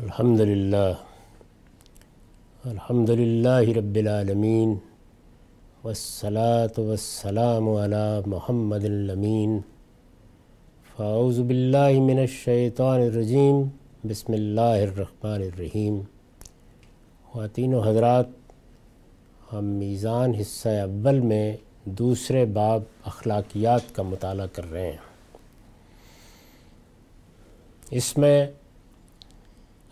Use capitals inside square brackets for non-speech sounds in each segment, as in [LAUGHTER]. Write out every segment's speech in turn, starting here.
الحمد للہ الحمد للہ رب العالمین، والصلاة والسلام علی محمد الامین۔ فاعوذ باللہ من الشیطان الرجیم، بسم اللہ الرحمن الرحیم۔ خواتین و حضرات، ہم میزان حصہ اول میں دوسرے باب اخلاقیات کا مطالعہ کر رہے ہیں۔ اس میں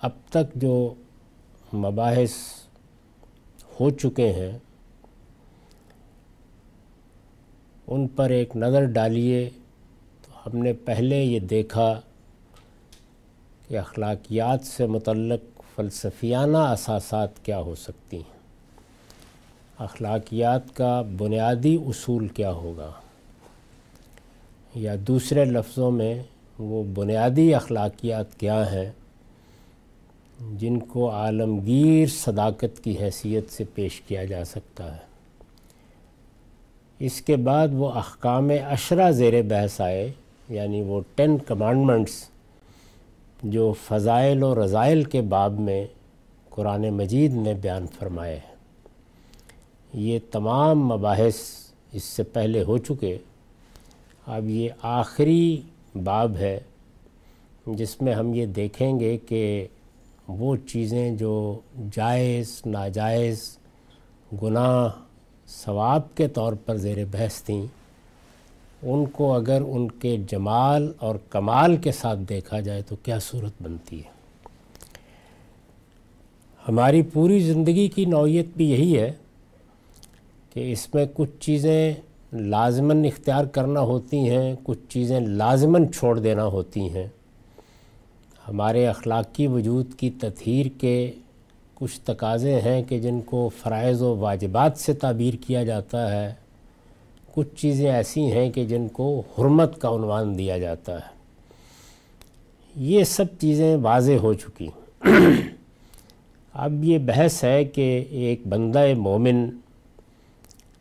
اب تک جو مباحث ہو چکے ہیں، ان پر ایک نظر ڈالیے تو ہم نے پہلے یہ دیکھا کہ اخلاقیات سے متعلق فلسفیانہ اساسات کیا ہو سکتی ہیں۔ اخلاقیات کا بنیادی اصول کیا ہوگا؟ یا دوسرے لفظوں میں وہ بنیادی اخلاقیات کیا ہیں؟ جن کو عالمگیر صداقت کی حیثیت سے پیش کیا جا سکتا ہے۔ اس کے بعد وہ احکام اشرا زیر بحث آئے یعنی وہ ٹین کمانڈمنٹس جو فضائل و رضائل کے باب میں قرآن مجید نے بیان فرمائے ہیں۔ یہ تمام مباحث اس سے پہلے ہو چکے۔ اب یہ آخری باب ہے جس میں ہم یہ دیکھیں گے کہ وہ چیزیں جو جائز، ناجائز، گناہ، ثواب کے طور پر زیر بحث تھیں، ان کو اگر ان کے جمال اور کمال کے ساتھ دیکھا جائے تو کیا صورت بنتی ہے؟ ہماری پوری زندگی کی نوعیت بھی یہی ہے کہ اس میں کچھ چیزیں لازماً اختیار کرنا ہوتی ہیں، کچھ چیزیں لازماً چھوڑ دینا ہوتی ہیں۔ ہمارے اخلاقی وجود کی تطہیر کے کچھ تقاضے ہیں کہ جن کو فرائض و واجبات سے تعبیر کیا جاتا ہے، کچھ چیزیں ایسی ہیں کہ جن کو حرمت کا عنوان دیا جاتا ہے۔ یہ سب چیزیں واضح ہو چکی [CLEARS THROAT] اب یہ بحث ہے کہ ایک بندہ مومن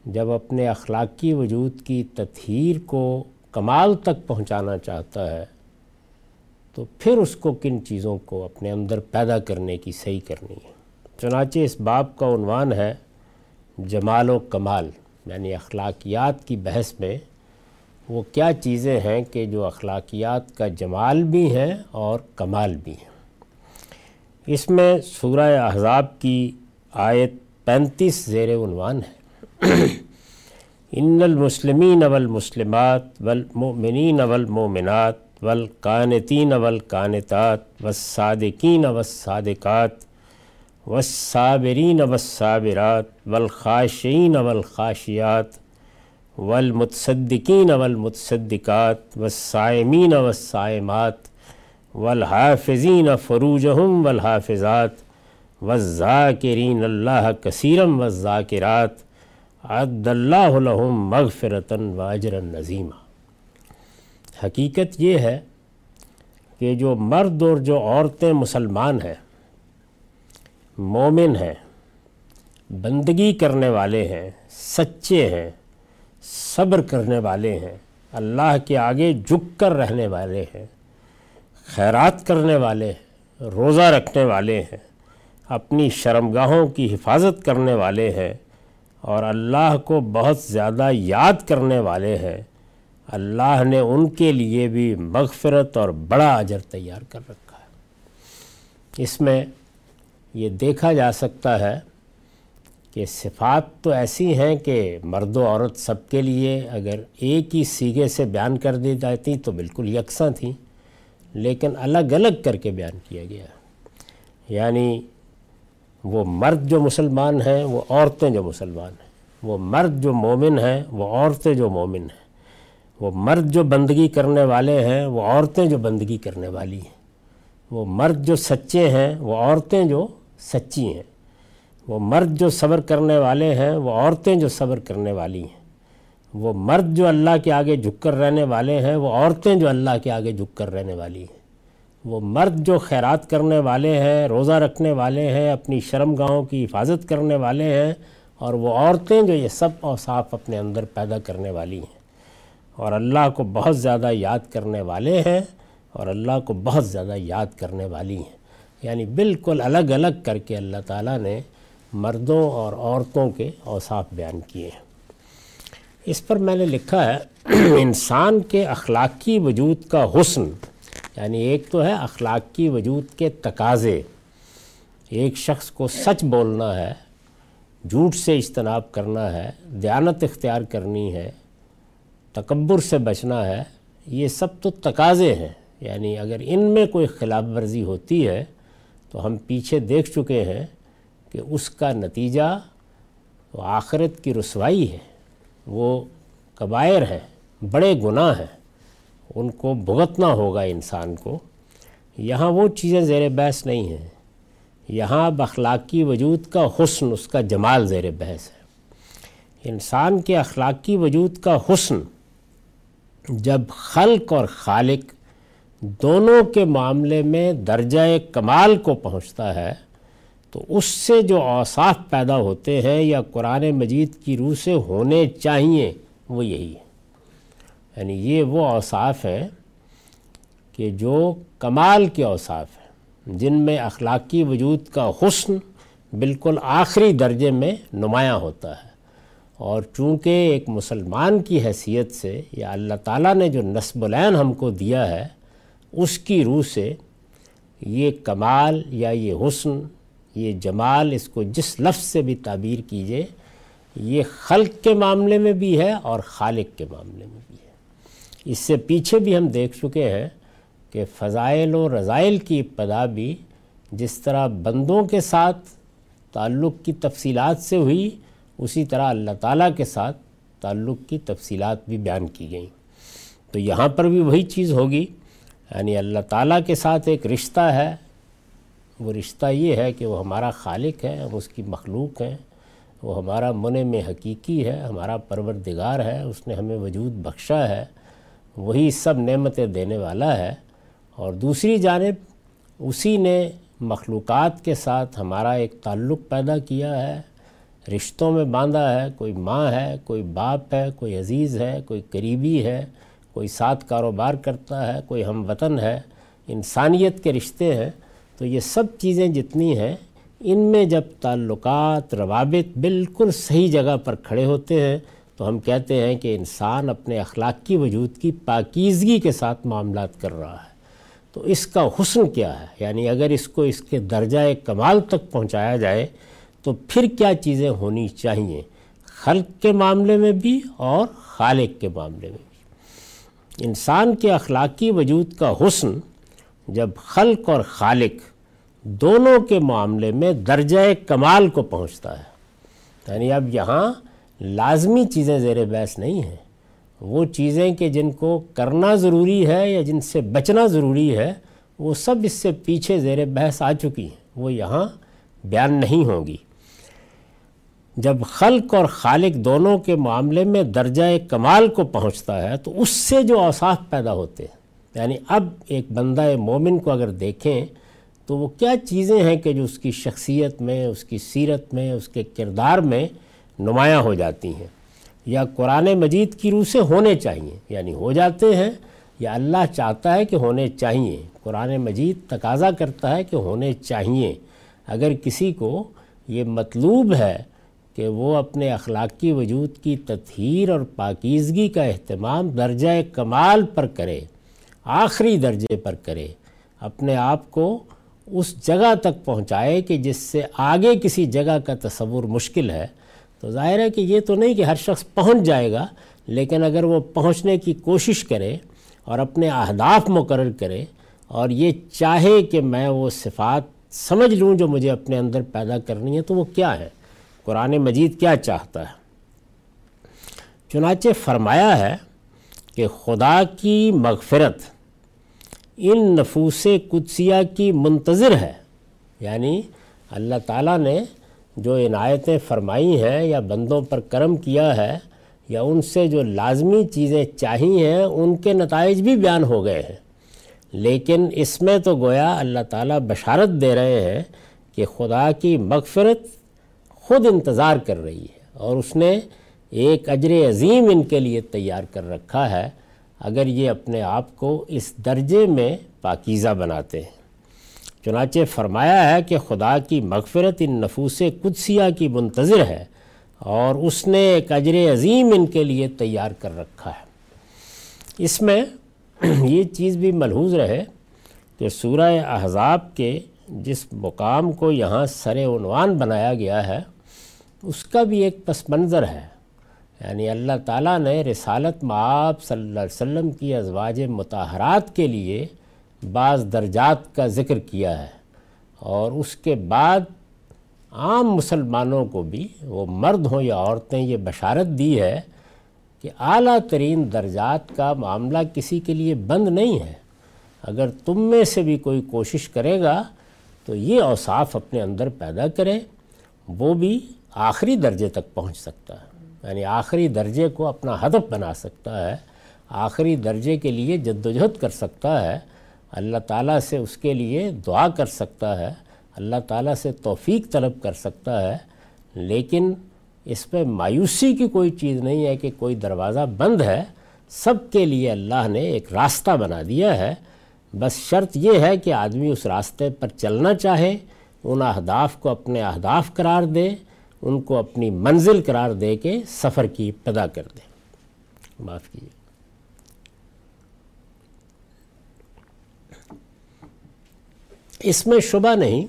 جب اپنے اخلاقی وجود کی تطہیر کو کمال تک پہنچانا چاہتا ہے تو پھر اس کو کن چیزوں کو اپنے اندر پیدا کرنے کی صحیح کرنی ہے؟ چنانچہ اس باب کا عنوان ہے جمال و کمال یعنی اخلاقیات کی بحث میں وہ کیا چیزیں ہیں کہ جو اخلاقیات کا جمال بھی ہیں اور کمال بھی ہیں۔ اس میں سورہ احزاب کی آیت پینتیس زیر عنوان ہے۔ [CLEARS THROAT] ان المسلمین والمسلمات والمؤمنین والمؤمنات والقانتین والقانتات والصادقین والصادقات والصابرین والصابرات والخاشعین والخاشیات والمتصدقین والمتصدقات والصائمین والصائمات والحافظین فروجہم والحافظات والذاکرین اللہ کثیرم والذاکرات عد اللہ لہم مغفرتا واجرا نظیمہ حقیقت یہ ہے کہ جو مرد اور جو عورتیں مسلمان ہیں، مومن ہیں، بندگی کرنے والے ہیں، سچے ہیں، صبر کرنے والے ہیں، اللہ کے آگے جھک کر رہنے والے ہیں، خیرات کرنے والے ہیں، روزہ رکھنے والے ہیں، اپنی شرمگاہوں کی حفاظت کرنے والے ہیں اور اللہ کو بہت زیادہ یاد کرنے والے ہیں۔ اللہ نے ان کے لیے بھی مغفرت اور بڑا اجر تیار کر رکھا ہے۔ اس میں یہ دیکھا جا سکتا ہے کہ صفات تو ایسی ہیں کہ مرد و عورت سب کے لیے اگر ایک ہی سیگے سے بیان کر دی جاتی تو بالکل یکساں تھیں، لیکن الگ الگ کر کے بیان کیا گیا۔ یعنی وہ مرد جو مسلمان ہیں، وہ عورتیں جو مسلمان ہیں۔ وہ مرد جو مومن ہیں، وہ عورتیں جو مومن ہیں۔ وہ مرد جو بندگی کرنے والے ہیں، وہ عورتیں جو بندگی کرنے والی ہیں۔ وہ مرد جو سچے ہیں، وہ عورتیں جو سچی ہیں۔ وہ مرد جو صبر کرنے والے ہیں، وہ عورتیں جو صبر کرنے والی ہیں۔ وہ مرد جو اللہ کے آگے جھک کر رہنے والے ہیں، وہ عورتیں جو اللہ کے آگے جھک کر رہنے والی ہیں۔ وہ مرد جو خیرات کرنے والے ہیں، روزہ رکھنے والے ہیں، اپنی شرم گاہوں کی حفاظت کرنے والے ہیں، اور وہ عورتیں جو یہ سب اوصاف اپنے اندر پیدا کرنے والی ہیں۔ اور اللہ کو بہت زیادہ یاد کرنے والے ہیں اور اللہ کو بہت زیادہ یاد کرنے والی ہیں۔ یعنی بالکل الگ الگ کر کے اللہ تعالیٰ نے مردوں اور عورتوں کے اوصاف بیان کیے ہیں۔ اس پر میں نے لکھا ہے، انسان کے اخلاقی وجود کا حسن یعنی ایک تو ہے اخلاقی وجود کے تقاضے۔ ایک شخص کو سچ بولنا ہے، جھوٹ سے اجتناب کرنا ہے، دیانت اختیار کرنی ہے تکبر سے بچنا ہے، یہ سب تو تقاضے ہیں۔ یعنی اگر ان میں کوئی خلاف ورزی ہوتی ہے، تو ہم پیچھے دیکھ چکے ہیں کہ اس کا نتیجہ وہ آخرت کی رسوائی ہے۔ وہ کبائر ہیں، بڑے گناہ ہیں۔ ان کو بھگتنا ہوگا انسان کو۔ یہاں وہ چیزیں زیر بحث نہیں ہیں۔ یہاں اخلاقی وجود کا حسن، اس کا جمال زیر بحث ہے۔ انسان کے اخلاقی وجود کا حسن جب خلق اور خالق دونوں کے معاملے میں درجہ کمال کو پہنچتا ہے، تو اس سے جو اوصاف پیدا ہوتے ہیں یا قرآن مجید کی روح سے ہونے چاہیے، وہ یہی ہے۔ یعنی یہ وہ اوصاف ہیں کہ جو کمال کے اوصاف ہیں، جن میں اخلاقی وجود کا حسن بالکل آخری درجے میں نمایاں ہوتا ہے۔ اور چونکہ ایک مسلمان کی حیثیت سے یا اللہ تعالیٰ نے جو نصب العین ہم کو دیا ہے، اس کی روح سے یہ کمال یا یہ حسن، یہ جمال اس کو جس لفظ سے بھی تعبیر کیجیے، یہ خلق کے معاملے میں بھی ہے اور خالق کے معاملے میں بھی ہے۔ اس سے پیچھے بھی ہم دیکھ چکے ہیں کہ فضائل و رضائل کی ابتدا بھی جس طرح بندوں کے ساتھ تعلق کی تفصیلات سے ہوئی اسی طرح اللہ تعالیٰ کے ساتھ تعلق کی تفصیلات بھی بیان کی گئیں۔ تو یہاں پر بھی وہی چیز ہوگی یعنی اللہ تعالیٰ کے ساتھ ایک رشتہ ہے۔ وہ رشتہ یہ ہے کہ وہ ہمارا خالق ہے، ہم اس کی مخلوق ہیں۔ وہ ہمارا من میں حقیقی ہے، ہمارا پروردگار ہے، اس نے ہمیں وجود بخشا ہے۔ وہی سب نعمتیں دینے والا ہے۔ اور دوسری جانب، اسی نے مخلوقات کے ساتھ ہمارا ایک تعلق پیدا کیا ہے۔ رشتوں میں باندھا ہے، کوئی ماں ہے، کوئی باپ ہے، کوئی عزیز ہے، کوئی قریبی ہے، کوئی ساتھ کاروبار کرتا ہے، کوئی ہم وطن ہے، انسانیت کے رشتے ہیں۔ تو یہ سب چیزیں جتنی ہیں، ان میں جب تعلقات روابط بالکل صحیح جگہ پر کھڑے ہوتے ہیں، تو ہم کہتے ہیں کہ انسان اپنے اخلاقی وجود کی پاکیزگی کے ساتھ معاملات کر رہا ہے۔ تو اس کا حسن کیا ہے؟ یعنی اگر اس کو اس کے درجہ کمال تک پہنچایا جائے تو پھر کیا چیزیں ہونی چاہیے؟ خلق کے معاملے میں بھی اور خالق کے معاملے میں بھی۔ انسان کے اخلاقی وجود کا حسن جب خلق اور خالق دونوں کے معاملے میں درجہ کمال کو پہنچتا ہے یعنی اب یہاں لازمی چیزیں زیر بحث نہیں ہیں۔ وہ چیزیں کہ جن کو کرنا ضروری ہے یا جن سے بچنا ضروری ہے، وہ سب اس سے پیچھے زیر بحث آ چکی ہیں۔ وہ یہاں بیان نہیں ہوں گی۔ جب خلق اور خالق دونوں کے معاملے میں درجہ کمال کو پہنچتا ہے، تو اس سے جو اوصاف پیدا ہوتے ہیں۔ یعنی اب ایک بندہ مومن کو اگر دیکھیں، تو وہ کیا چیزیں ہیں کہ جو اس کی شخصیت میں، اس کی سیرت میں، اس کے کردار میں نمایاں ہو جاتی ہیں۔ یا قرآن مجید کی روح سے ہونے چاہیے یعنی ہو جاتے ہیں یا اللہ چاہتا ہے کہ ہونے چاہیے۔ قرآن مجید تقاضا کرتا ہے کہ ہونے چاہیے۔ اگر کسی کو یہ مطلوب ہے کہ وہ اپنے اخلاقی وجود کی تطہیر اور پاکیزگی کا اہتمام درجہ کمال پر کرے، آخری درجے پر کرے، اپنے آپ کو اس جگہ تک پہنچائے کہ جس سے آگے کسی جگہ کا تصور مشکل ہے۔ تو ظاہر ہے کہ یہ تو نہیں کہ ہر شخص پہنچ جائے گا، لیکن اگر وہ پہنچنے کی کوشش کرے اور اپنے اہداف مقرر کرے اور یہ چاہے کہ میں وہ صفات سمجھ لوں جو مجھے اپنے اندر پیدا کرنی ہے تو وہ کیا ہے؟ قرآن مجید کیا چاہتا ہے؟ چنانچہ فرمایا ہے کہ خدا کی مغفرت ان نفوس قدسیہ کی منتظر ہے۔ یعنی اللہ تعالیٰ نے جو عنایتیں فرمائی ہیں یا بندوں پر کرم کیا ہے یا ان سے جو لازمی چیزیں چاہی ہیں، ان کے نتائج بھی بیان ہو گئے ہیں۔ لیکن اس میں تو گویا اللہ تعالیٰ بشارت دے رہے ہیں کہ خدا کی مغفرت خود انتظار کر رہی ہے اور اس نے ایک اجر عظیم ان کے لیے تیار کر رکھا ہے اگر یہ اپنے آپ کو اس درجے میں پاکیزہ بناتے ہیں۔ چنانچہ فرمایا ہے کہ خدا کی مغفرت ان نفوس قدسیہ کی منتظر ہے اور اس نے ایک اجر عظیم ان کے لیے تیار کر رکھا ہے۔ اس میں [CLEARS THROAT] یہ چیز بھی ملحوظ رہے کہ سورہ احزاب کے جس مقام کو یہاں سر عنوان بنایا گیا ہے اس کا بھی ایک پس منظر ہے۔ یعنی اللہ تعالیٰ نے رسالت معاب صلی اللہ علیہ وسلم کی ازواج متحرات کے لیے بعض درجات کا ذکر کیا ہے۔ اور اس کے بعد عام مسلمانوں کو بھی وہ مرد ہوں یا عورتیں یہ بشارت دی ہے کہ اعلیٰ ترین درجات کا معاملہ کسی کے لیے بند نہیں ہے۔ اگر تم میں سے بھی کوئی کوشش کرے گا تو یہ اوصاف اپنے اندر پیدا کرے وہ بھی آخری درجے تک پہنچ سکتا ہے۔ یعنی آخری درجے کو اپنا ہدف بنا سکتا ہے۔ آخری درجے کے لیے جد و جہد کر سکتا ہے۔ اللہ تعالیٰ سے اس کے لیے دعا کر سکتا ہے۔ اللہ تعالیٰ سے توفیق طلب کر سکتا ہے۔ لیکن اس پہ مایوسی کی کوئی چیز نہیں ہے کہ کوئی دروازہ بند ہے۔ سب کے لیے اللہ نے ایک راستہ بنا دیا ہے۔ بس شرط یہ ہے کہ آدمی اس راستے پر چلنا چاہے، ان اہداف کو اپنے اہداف قرار دے۔ ان کو اپنی منزل قرار دے کے سفر کی ابتدا کر دے۔ معاف کیجیے۔ اس میں شبہ نہیں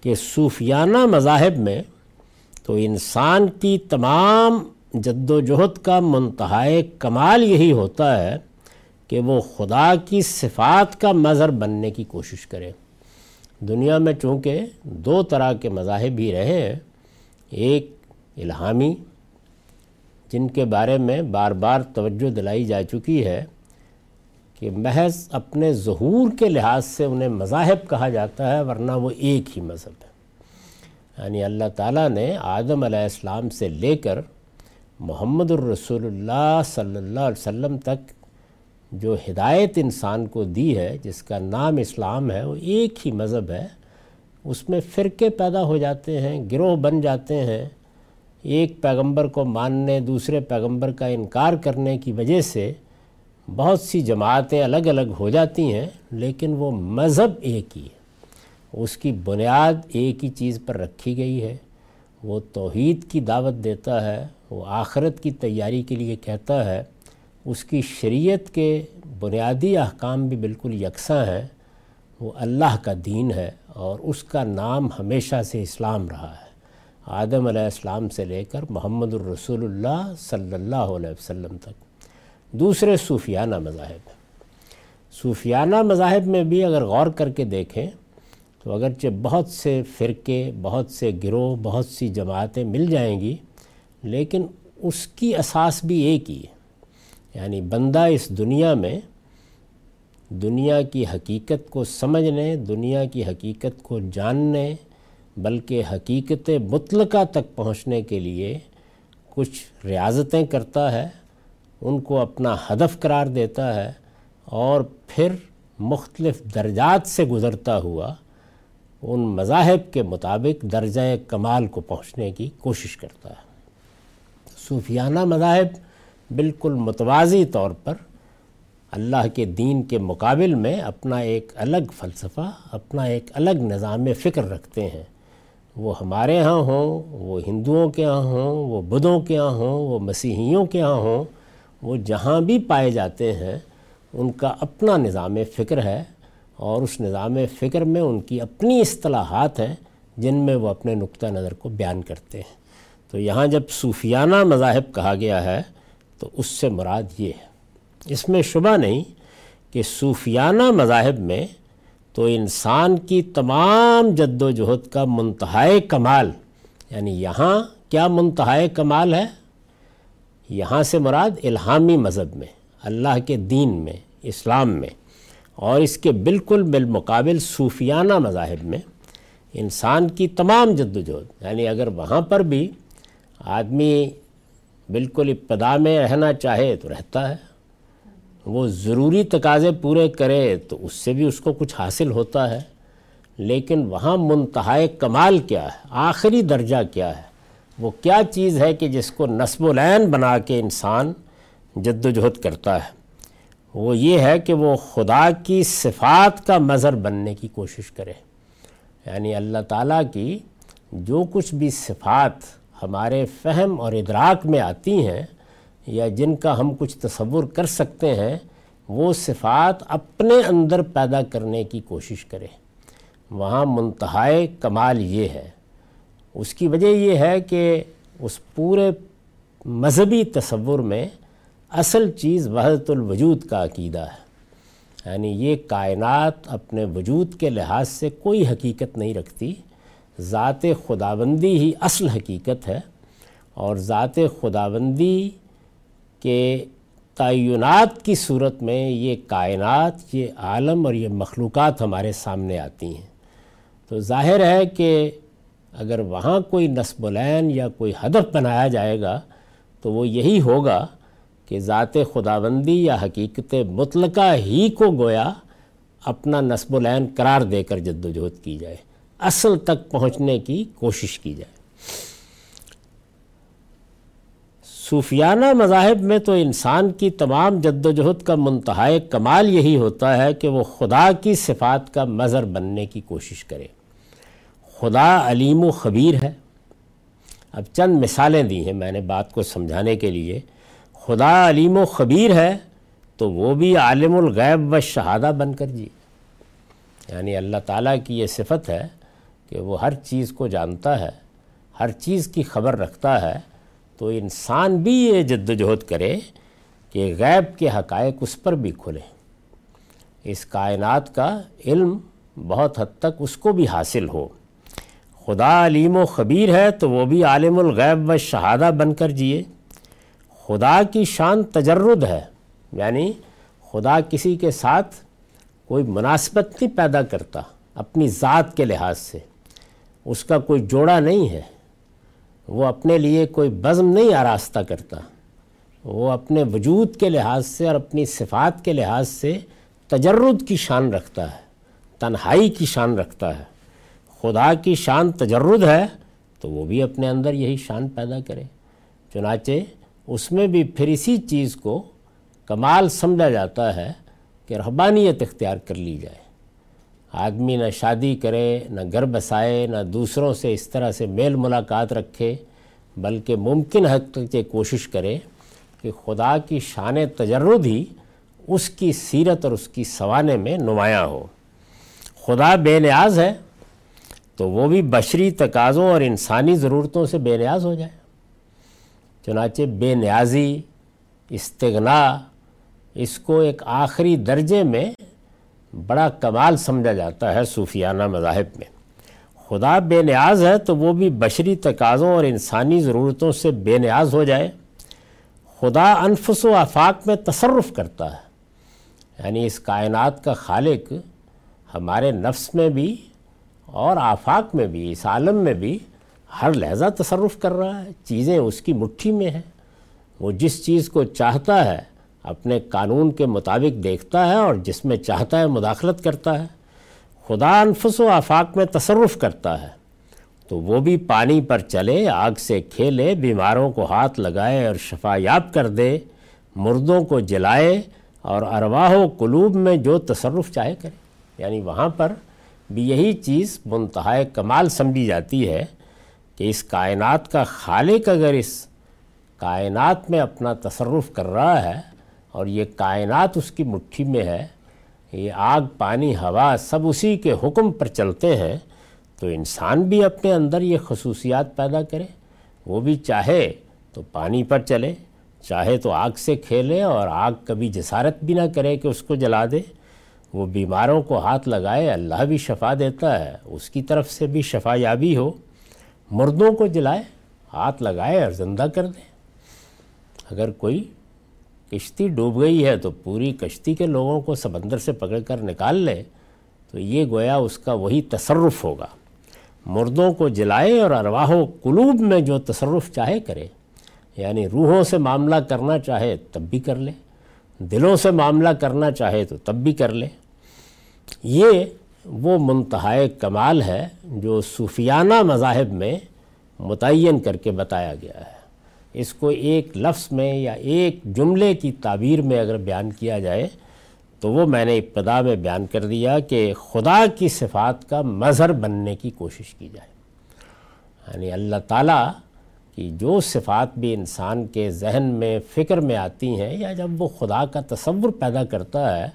کہ صوفیانہ مذاہب میں تو انسان کی تمام جد و جہد کا منتہائے کمال یہی ہوتا ہے کہ وہ خدا کی صفات کا مظہر بننے کی کوشش کرے۔ دنیا میں چونکہ دو طرح کے مذاہب ہی رہے ہیں ایک الہامی جن کے بارے میں بار بار توجہ دلائی جا چکی ہے کہ محض اپنے ظہور کے لحاظ سے انہیں مذاہب کہا جاتا ہے، ورنہ وہ ایک ہی مذہب ہے۔ یعنی اللہ تعالیٰ نے آدم علیہ السلام سے لے کر محمد الرسول اللہ صلی اللہ علیہ وسلم تک جو ہدایت انسان کو دی ہے، جس کا نام اسلام ہے، وہ ایک ہی مذہب ہے۔ اس میں فرقے پیدا ہو جاتے ہیں، گروہ بن جاتے ہیں۔ ایک پیغمبر کو ماننے، دوسرے پیغمبر کا انکار کرنے کی وجہ سے بہت سی جماعتیں الگ الگ ہو جاتی ہیں، لیکن وہ مذہب ایک ہی ہے۔ اس کی بنیاد ایک ہی چیز پر رکھی گئی ہے۔ وہ توحید کی دعوت دیتا ہے، وہ آخرت کی تیاری کے لیے کہتا ہے۔ اس کی شریعت کے بنیادی احکام بھی بالکل یکساں ہیں۔ وہ اللہ کا دین ہے۔ اور اس کا نام ہمیشہ سے اسلام رہا ہے۔ آدم علیہ السلام سے لے کر محمد الرسول اللہ صلی اللہ علیہ وسلم تک۔ دوسرے صوفیانہ مذاہب۔ صوفیانہ مذاہب میں بھی اگر غور کر کے دیکھیں، تو اگرچہ بہت سے فرقے، بہت سے گروہ، بہت سی جماعتیں مل جائیں گی، لیکن اس کی اساس بھی ایک ہی ہے۔ یعنی بندہ اس دنیا میں دنیا کی حقیقت کو سمجھنے، دنیا کی حقیقت کو جاننے، بلکہ حقیقت مطلقہ تک پہنچنے کے لیے کچھ ریاضتیں کرتا ہے، ان کو اپنا ہدف قرار دیتا ہے اور پھر مختلف درجات سے گزرتا ہوا ان مذاہب کے مطابق درجہ کمال کو پہنچنے کی کوشش کرتا ہے۔ صوفیانہ مذاہب بالکل متوازی طور پر اللہ کے دین کے مقابل میں اپنا ایک الگ فلسفہ، اپنا ایک الگ نظام فکر رکھتے ہیں۔ وہ ہمارے ہاں ہوں، وہ ہندوؤں کے ہاں ہوں، وہ بدھوں کے ہاں ہوں، وہ مسیحیوں کے ہاں ہوں، وہ جہاں بھی پائے جاتے ہیں، ان کا اپنا نظام فکر ہے۔ اور اس نظام فکر میں ان کی اپنی اصطلاحات ہیں، جن میں وہ اپنے نقطہ نظر کو بیان کرتے ہیں۔ تو یہاں جب صوفیانہ مذاہب کہا گیا ہے، تو اس سے مراد یہ ہے۔ اس میں شبہ نہیں کہ صوفیانہ مذاہب میں تو انسان کی تمام جد و جہد کا منتہائے کمال یعنی یہاں کیا منتہائے کمال ہے؟ یہاں سے مراد الہامی مذہب میں، اللہ کے دین میں، اسلام میں، اور اس کے بالکل بالمقابل صوفیانہ مذاہب میں انسان کی تمام جد و جہد یعنی اگر وہاں پر بھی آدمی بالکل ابتدا میں رہنا چاہے تو رہتا ہے۔ وہ ضروری تقاضے پورے کرے تو اس سے بھی اس کو کچھ حاصل ہوتا ہے۔ لیکن وہاں منتہائے کمال کیا ہے، آخری درجہ کیا ہے۔ وہ کیا چیز ہے کہ جس کو نصب العین بنا کے انسان جد و جہد کرتا ہے؟ وہ یہ ہے کہ وہ خدا کی صفات کا مظہر بننے کی کوشش کرے۔ یعنی اللہ تعالیٰ کی جو کچھ بھی صفات ہمارے فہم اور ادراک میں آتی ہیں یا جن کا ہم کچھ تصور کر سکتے ہیں، وہ صفات اپنے اندر پیدا کرنے کی کوشش کرے وہاں منتہائے کمال یہ ہے۔ اس کی وجہ یہ ہے کہ اس پورے مذہبی تصور میں اصل چیز وحدت الوجود کا عقیدہ ہے۔ یعنی یہ کائنات اپنے وجود کے لحاظ سے کوئی حقیقت نہیں رکھتی، ذات خداوندی ہی اصل حقیقت ہے۔ اور ذات خداوندی کے تعینات کی صورت میں یہ کائنات، یہ عالم اور یہ مخلوقات ہمارے سامنے آتی ہیں۔ تو ظاہر ہے کہ اگر وہاں کوئی نصب العین یا کوئی ہدف بنایا جائے گا، تو وہ یہی ہوگا کہ ذات خداوندی یا حقیقت مطلقہ ہی کو گویا اپنا نصب العین قرار دے کر جد و جہد کی جائے، اصل تک پہنچنے کی کوشش کی جائے۔ صوفیانہ مذاہب میں تو انسان کی تمام جد و جہد کا منتہائے کمال یہی ہوتا ہے کہ وہ خدا کی صفات کا مظہر بننے کی کوشش کرے۔ خدا علیم و خبیر ہے۔ اب چند مثالیں دی ہیں میں نے بات کو سمجھانے کے لیے۔ خدا علیم و خبیر ہے تو وہ بھی عالم الغیب و شہادہ بن کر جی۔ یعنی اللہ تعالیٰ کی یہ صفت ہے کہ وہ ہر چیز کو جانتا ہے، ہر چیز کی خبر رکھتا ہے۔ تو انسان بھی یہ جد و جہد کرے کہ غیب کے حقائق اس پر بھی کھلیں۔ اس کائنات کا علم بہت حد تک اس کو بھی حاصل ہو۔ خدا علیم و خبیر ہے تو وہ بھی عالم الغیب و شہادہ بن کر جیے۔ خدا کی شان تجرد ہے یعنی خدا کسی کے ساتھ کوئی مناسبت نہیں پیدا کرتا اپنی ذات کے لحاظ سے۔ اس کا کوئی جوڑا نہیں ہے۔ وہ اپنے لیے کوئی بزم نہیں آراستہ کرتا۔ وہ اپنے وجود کے لحاظ سے اور اپنی صفات کے لحاظ سے تجرد کی شان رکھتا ہے، تنہائی کی شان رکھتا ہے۔ خدا کی شان تجرد ہے تو وہ بھی اپنے اندر یہی شان پیدا کرے۔ چنانچہ اس میں بھی پھر اسی چیز کو کمال سمجھا جاتا ہے کہ رہبانیت اختیار کر لی جائے۔ آدمی نہ شادی کرے، نہ گھر بسائے، نہ دوسروں سے اس طرح سے میل ملاقات رکھے، بلکہ ممکن حد تک یہ کوشش کرے کہ خدا کی شان تجرد ہی اس کی سیرت اور اس کی سوانے میں نمایاں ہو۔ خدا بے نیاز ہے تو وہ بھی بشری تقاضوں اور انسانی ضرورتوں سے بے نیاز ہو جائے۔ چنانچہ بے نیازی، استغنا، اس کو ایک آخری درجے میں بڑا کمال سمجھا جاتا ہے صوفیانہ مذاہب میں۔ خدا بے نیاز ہے تو وہ بھی بشری تقاضوں اور انسانی ضرورتوں سے بے نیاز ہو جائے۔ خدا انفس و آفاق میں تصرف کرتا ہے۔ یعنی اس کائنات کا خالق ہمارے نفس میں بھی اور آفاق میں بھی، اس عالم میں بھی ہر لہجہ تصرف کر رہا ہے۔ چیزیں اس کی مٹھی میں ہیں۔ وہ جس چیز کو چاہتا ہے اپنے قانون کے مطابق دیکھتا ہے اور جس میں چاہتا ہے مداخلت کرتا ہے۔ خدا انفس و آفاق میں تصرف کرتا ہے۔ تو وہ بھی پانی پر چلے، آگ سے کھیلے، بیماروں کو ہاتھ لگائے اور شفا یاب کر دے، مردوں کو جلائے اور ارواح و قلوب میں جو تصرف چاہے کرے۔ یعنی وہاں پر بھی یہی چیز منتہائے کمال سمجھی جاتی ہے کہ اس کائنات کا خالق اگر اس کائنات میں اپنا تصرف کر رہا ہے اور یہ کائنات اس کی مٹھی میں ہے، یہ آگ، پانی، ہوا، سب اسی کے حکم پر چلتے ہیں۔ تو انسان بھی اپنے اندر یہ خصوصیات پیدا کرے۔ وہ بھی چاہے تو پانی پر چلے، چاہے تو آگ سے کھیلے اور آگ کبھی جسارت بھی نہ کرے کہ اس کو جلا دے۔ وہ بیماروں کو ہاتھ لگائے، اللہ بھی شفا دیتا ہے، اس کی طرف سے بھی شفا یابی ہو۔ مردوں کو جلائے، ہاتھ لگائے اور زندہ کر دے۔ اگر کوئی کشتی ڈوب گئی ہے تو پوری کشتی کے لوگوں کو سمندر سے پکڑ کر نکال لے، تو یہ گویا اس کا وہی تصرف ہوگا۔ مردوں کو جلائے اور ارواح و قلوب میں جو تصرف چاہے کرے یعنی روحوں سے معاملہ کرنا چاہے تب بھی کر لے، دلوں سے معاملہ کرنا چاہے تو تب بھی کر لے۔ یہ وہ منتہائے کمال ہے جو صوفیانہ مذاہب میں متعین کر کے بتایا گیا ہے۔ اس کو ایک لفظ میں یا ایک جملے کی تعبیر میں اگر بیان کیا جائے، تو وہ میں نے ابتدا میں بیان کر دیا کہ خدا کی صفات کا مظہر بننے کی کوشش کی جائے۔ یعنی اللہ تعالیٰ کی جو صفات بھی انسان کے ذہن میں، فکر میں آتی ہیں، یا جب وہ خدا کا تصور پیدا کرتا ہے،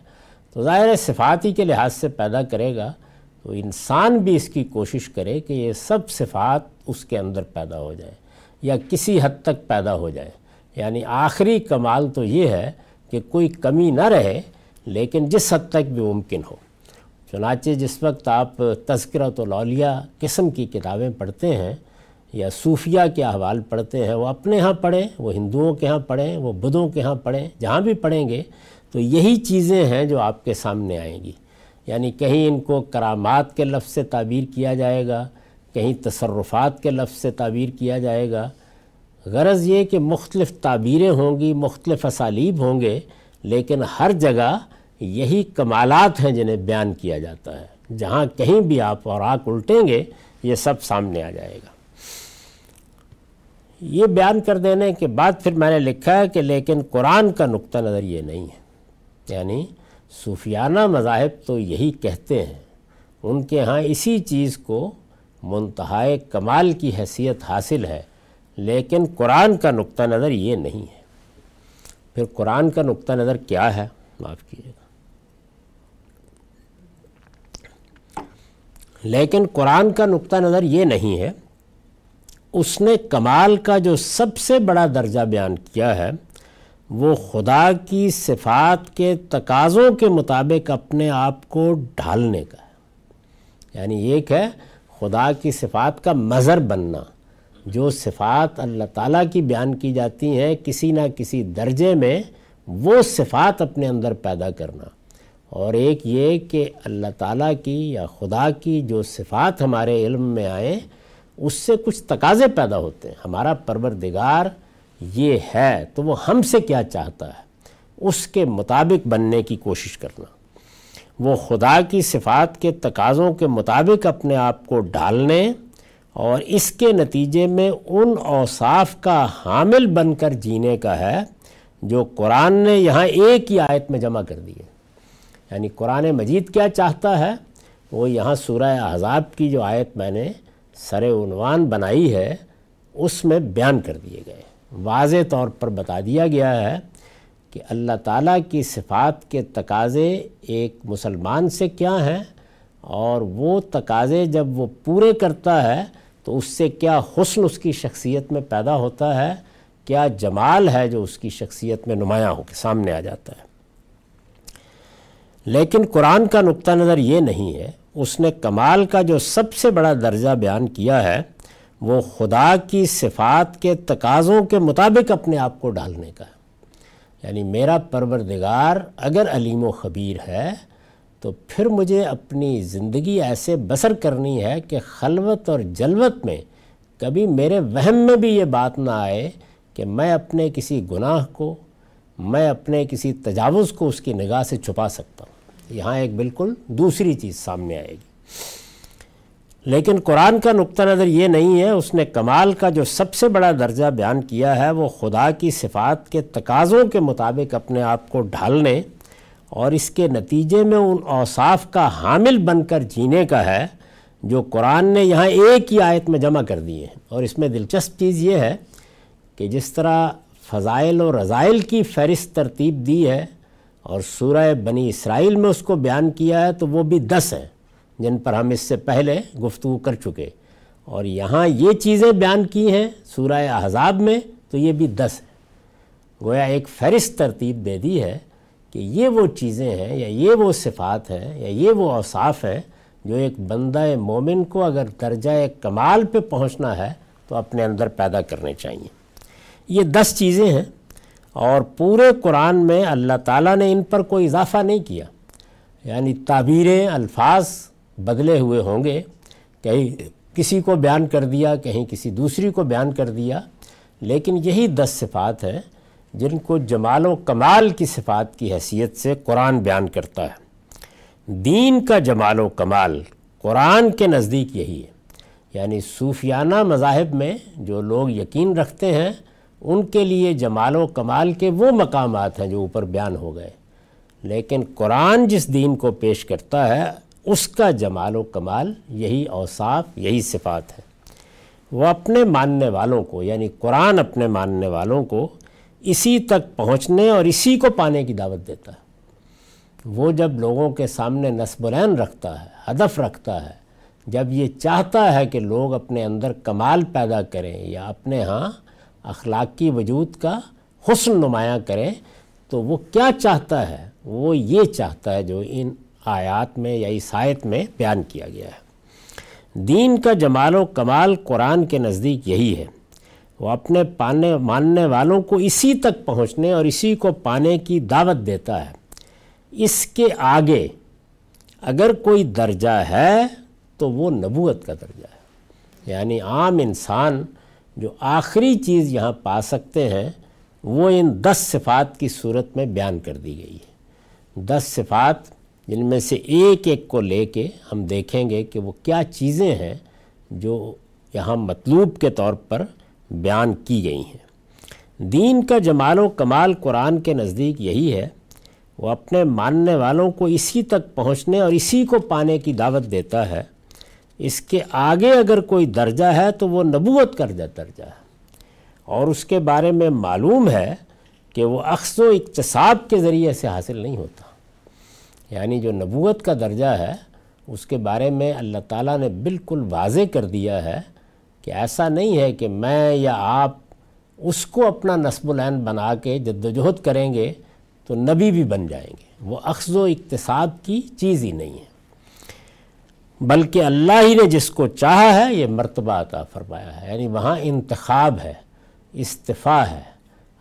تو ظاہر صفات ہی کے لحاظ سے پیدا کرے گا، تو انسان بھی اس کی کوشش کرے کہ یہ سب صفات اس کے اندر پیدا ہو جائیں۔ یا کسی حد تک پیدا ہو جائے۔ یعنی آخری کمال تو یہ ہے کہ کوئی کمی نہ رہے، لیکن جس حد تک بھی ممکن ہو۔ چنانچہ جس وقت آپ تذکرۃ الاولیاء قسم کی کتابیں پڑھتے ہیں یا صوفیہ کے احوال پڑھتے ہیں، وہ اپنے ہاں پڑھیں، وہ ہندوؤں کے ہاں پڑھیں، وہ بدھوں کے ہاں پڑھیں، جہاں بھی پڑھیں گے، تو یہی چیزیں ہیں جو آپ کے سامنے آئیں گی۔ یعنی کہیں ان کو کرامات کے لفظ سے تعبیر کیا جائے گا کہیں تصرفات کے لفظ سے تعبیر کیا جائے گا۔ غرض یہ کہ مختلف تعبیریں ہوں گی، مختلف اسالیب ہوں گے، لیکن ہر جگہ یہی کمالات ہیں جنہیں بیان کیا جاتا ہے۔ جہاں کہیں بھی آپ اور آگ الٹیں گے، یہ سب سامنے آ جائے گا۔ یہ بیان کر دینے کے بعد پھر میں نے لکھا ہے کہ لیکن قرآن کا نقطہ نظر یہ نہیں ہے۔ یعنی صوفیانہ مذاہب تو یہی کہتے ہیں۔ ان کے ہاں اسی چیز کو منتہائے کمال کی حیثیت حاصل ہے، لیکن قرآن کا نقطہ نظر یہ نہیں ہے۔ پھر قرآن کا نقطہ نظر کیا ہے؟ معاف کیجیے۔ گا لیکن قرآن کا نقطہ نظر یہ نہیں ہے، اس نے کمال کا جو سب سے بڑا درجہ بیان کیا ہے، وہ خدا کی صفات کے تقاضوں کے مطابق اپنے آپ کو ڈھالنے کا ہے۔ یعنی ایک ہے خدا کی صفات کا مظہر بننا، جو صفات اللہ تعالیٰ کی بیان کی جاتی ہیں کسی نہ کسی درجے میں، وہ صفات اپنے اندر پیدا کرنا۔ اور ایک یہ کہ اللہ تعالیٰ کی یا خدا کی جو صفات ہمارے علم میں آئیں اس سے کچھ تقاضے پیدا ہوتے ہیں۔ ہمارا پروردگار یہ ہے، تو وہ ہم سے کیا چاہتا ہے؟ اس کے مطابق بننے کی کوشش کرنا۔ وہ خدا کی صفات کے تقاضوں کے مطابق اپنے آپ کو ڈالنے اور اس کے نتیجے میں ان اوصاف کا حامل بن کر جینے کا ہے جو قرآن نے یہاں ایک ہی آیت میں جمع کر دی ہے۔ یعنی قرآن مجید کیا چاہتا ہے؟ وہ یہاں سورہ احزاب کی جو آیت میں نے سر عنوان بنائی ہے، اس میں بیان کر دیے گئے۔ واضح طور پر بتا دیا گیا ہے کہ اللہ تعالیٰ کی صفات کے تقاضے ایک مسلمان سے کیا ہیں اور وہ تقاضے جب وہ پورے کرتا ہے تو اس سے کیا حسن اس کی شخصیت میں پیدا ہوتا ہے؟ کیا جمال ہے جو اس کی شخصیت میں نمایاں ہو کے سامنے آ جاتا ہے؟ لیکن قرآن کا نقطہ نظر یہ نہیں ہے، اس نے کمال کا جو سب سے بڑا درجہ بیان کیا ہے، وہ خدا کی صفات کے تقاضوں کے مطابق اپنے آپ کو ڈالنے کا ہے۔ یعنی میرا پروردگار اگر علیم و خبیر ہے، تو پھر مجھے اپنی زندگی ایسے بسر کرنی ہے کہ خلوت اور جلوت میں کبھی میرے وہم میں بھی یہ بات نہ آئے کہ میں اپنے کسی گناہ کو، میں اپنے کسی تجاوز کو اس کی نگاہ سے چھپا سکتا ہوں۔ یہاں ایک بالکل دوسری چیز سامنے آئے گی۔ لیکن قرآن کا نقطہ نظر یہ نہیں ہے، اس نے کمال کا جو سب سے بڑا درجہ بیان کیا ہے، وہ خدا کی صفات کے تقاضوں کے مطابق اپنے آپ کو ڈھالنے اور اس کے نتیجے میں ان اوصاف کا حامل بن کر جینے کا ہے، جو قرآن نے یہاں ایک ہی آیت میں جمع کر دیے ہیں۔ اور اس میں دلچسپ چیز یہ ہے کہ جس طرح فضائل و رضائل کی فہرست ترتیب دی ہے اور سورہ بنی اسرائیل میں اس کو بیان کیا ہے، تو وہ بھی دس ہیں۔ جن پر ہم اس سے پہلے گفتگو کر چکے۔ اور یہاں یہ چیزیں بیان کی ہیں سورہ احزاب میں، تو یہ بھی دس ہیں۔ گویا ایک فہرست ترتیب دے دی ہے کہ یہ وہ چیزیں ہیں یا یہ وہ صفات ہیں یا یہ وہ اوصاف ہیں جو ایک بندہ مومن کو اگر درجہ کمال پہ پہنچنا ہے تو اپنے اندر پیدا کرنے چاہیے۔ یہ دس چیزیں ہیں اور پورے قرآن میں اللہ تعالیٰ نے ان پر کوئی اضافہ نہیں کیا۔ یعنی تعبیریں، الفاظ بدلے ہوئے ہوں گے، کہیں کسی کو بیان کر دیا، کہیں کسی دوسری کو بیان کر دیا، لیکن یہی دس صفات ہیں جن کو جمال و کمال کی صفات کی حیثیت سے قرآن بیان کرتا ہے۔ دین کا جمال و کمال قرآن کے نزدیک یہی ہے۔ یعنی صوفیانہ مذاہب میں جو لوگ یقین رکھتے ہیں، ان کے لیے جمال و کمال کے وہ مقامات ہیں جو اوپر بیان ہو گئے۔ لیکن قرآن جس دین کو پیش کرتا ہے اس کا جمال و کمال یہی اوصاف، یہی صفات ہے وہ اپنے ماننے والوں کو یعنی قرآن اپنے ماننے والوں کو اسی تک پہنچنے اور اسی کو پانے کی دعوت دیتا ہے۔ وہ جب لوگوں کے سامنے نصب العین رکھتا ہے، ہدف رکھتا ہے، جب یہ چاہتا ہے کہ لوگ اپنے اندر کمال پیدا کریں یا اپنے ہاں اخلاقی وجود کا حسن نمایاں کریں، تو وہ کیا چاہتا ہے؟ وہ یہ چاہتا ہے جو ان آیات میں یا آیت میں بیان کیا گیا ہے۔ دین کا جمال و کمال قرآن کے نزدیک یہی ہے۔ وہ اپنے پانے، ماننے والوں کو اسی تک پہنچنے اور اسی کو پانے کی دعوت دیتا ہے۔ اس کے آگے اگر کوئی درجہ ہے تو وہ نبوت کا درجہ ہے۔ یعنی عام انسان جو آخری چیز یہاں پا سکتے ہیں، وہ ان دس صفات کی صورت میں بیان کر دی گئی ہے۔ دس صفات جن میں سے ایک ایک کو لے کے ہم دیکھیں گے کہ وہ کیا چیزیں ہیں جو یہاں مطلوب کے طور پر بیان کی گئی ہیں۔ دین کا جمال و کمال قرآن کے نزدیک یہی ہے۔ وہ اپنے ماننے والوں کو اسی تک پہنچنے اور اسی کو پانے کی دعوت دیتا ہے۔ اس کے آگے اگر کوئی درجہ ہے تو وہ نبوت کر درجہ ہے۔ اور اس کے بارے میں معلوم ہے کہ وہ اخذ و اقتصاب کے ذریعے سے حاصل نہیں ہوتا۔ یعنی جو نبوت کا درجہ ہے، اس کے بارے میں اللہ تعالیٰ نے بالکل واضح کر دیا ہے کہ ایسا نہیں ہے کہ میں یا آپ اس کو اپنا نصب العین بنا کے جد و جہد کریں گے تو نبی بھی بن جائیں گے۔ وہ اخذ و اقتصاب کی چیز ہی نہیں ہے۔ بلکہ اللہ ہی نے جس کو چاہا ہے، یہ مرتبہ عطا فرمایا ہے۔ یعنی وہاں انتخاب ہے، استفاع ہے۔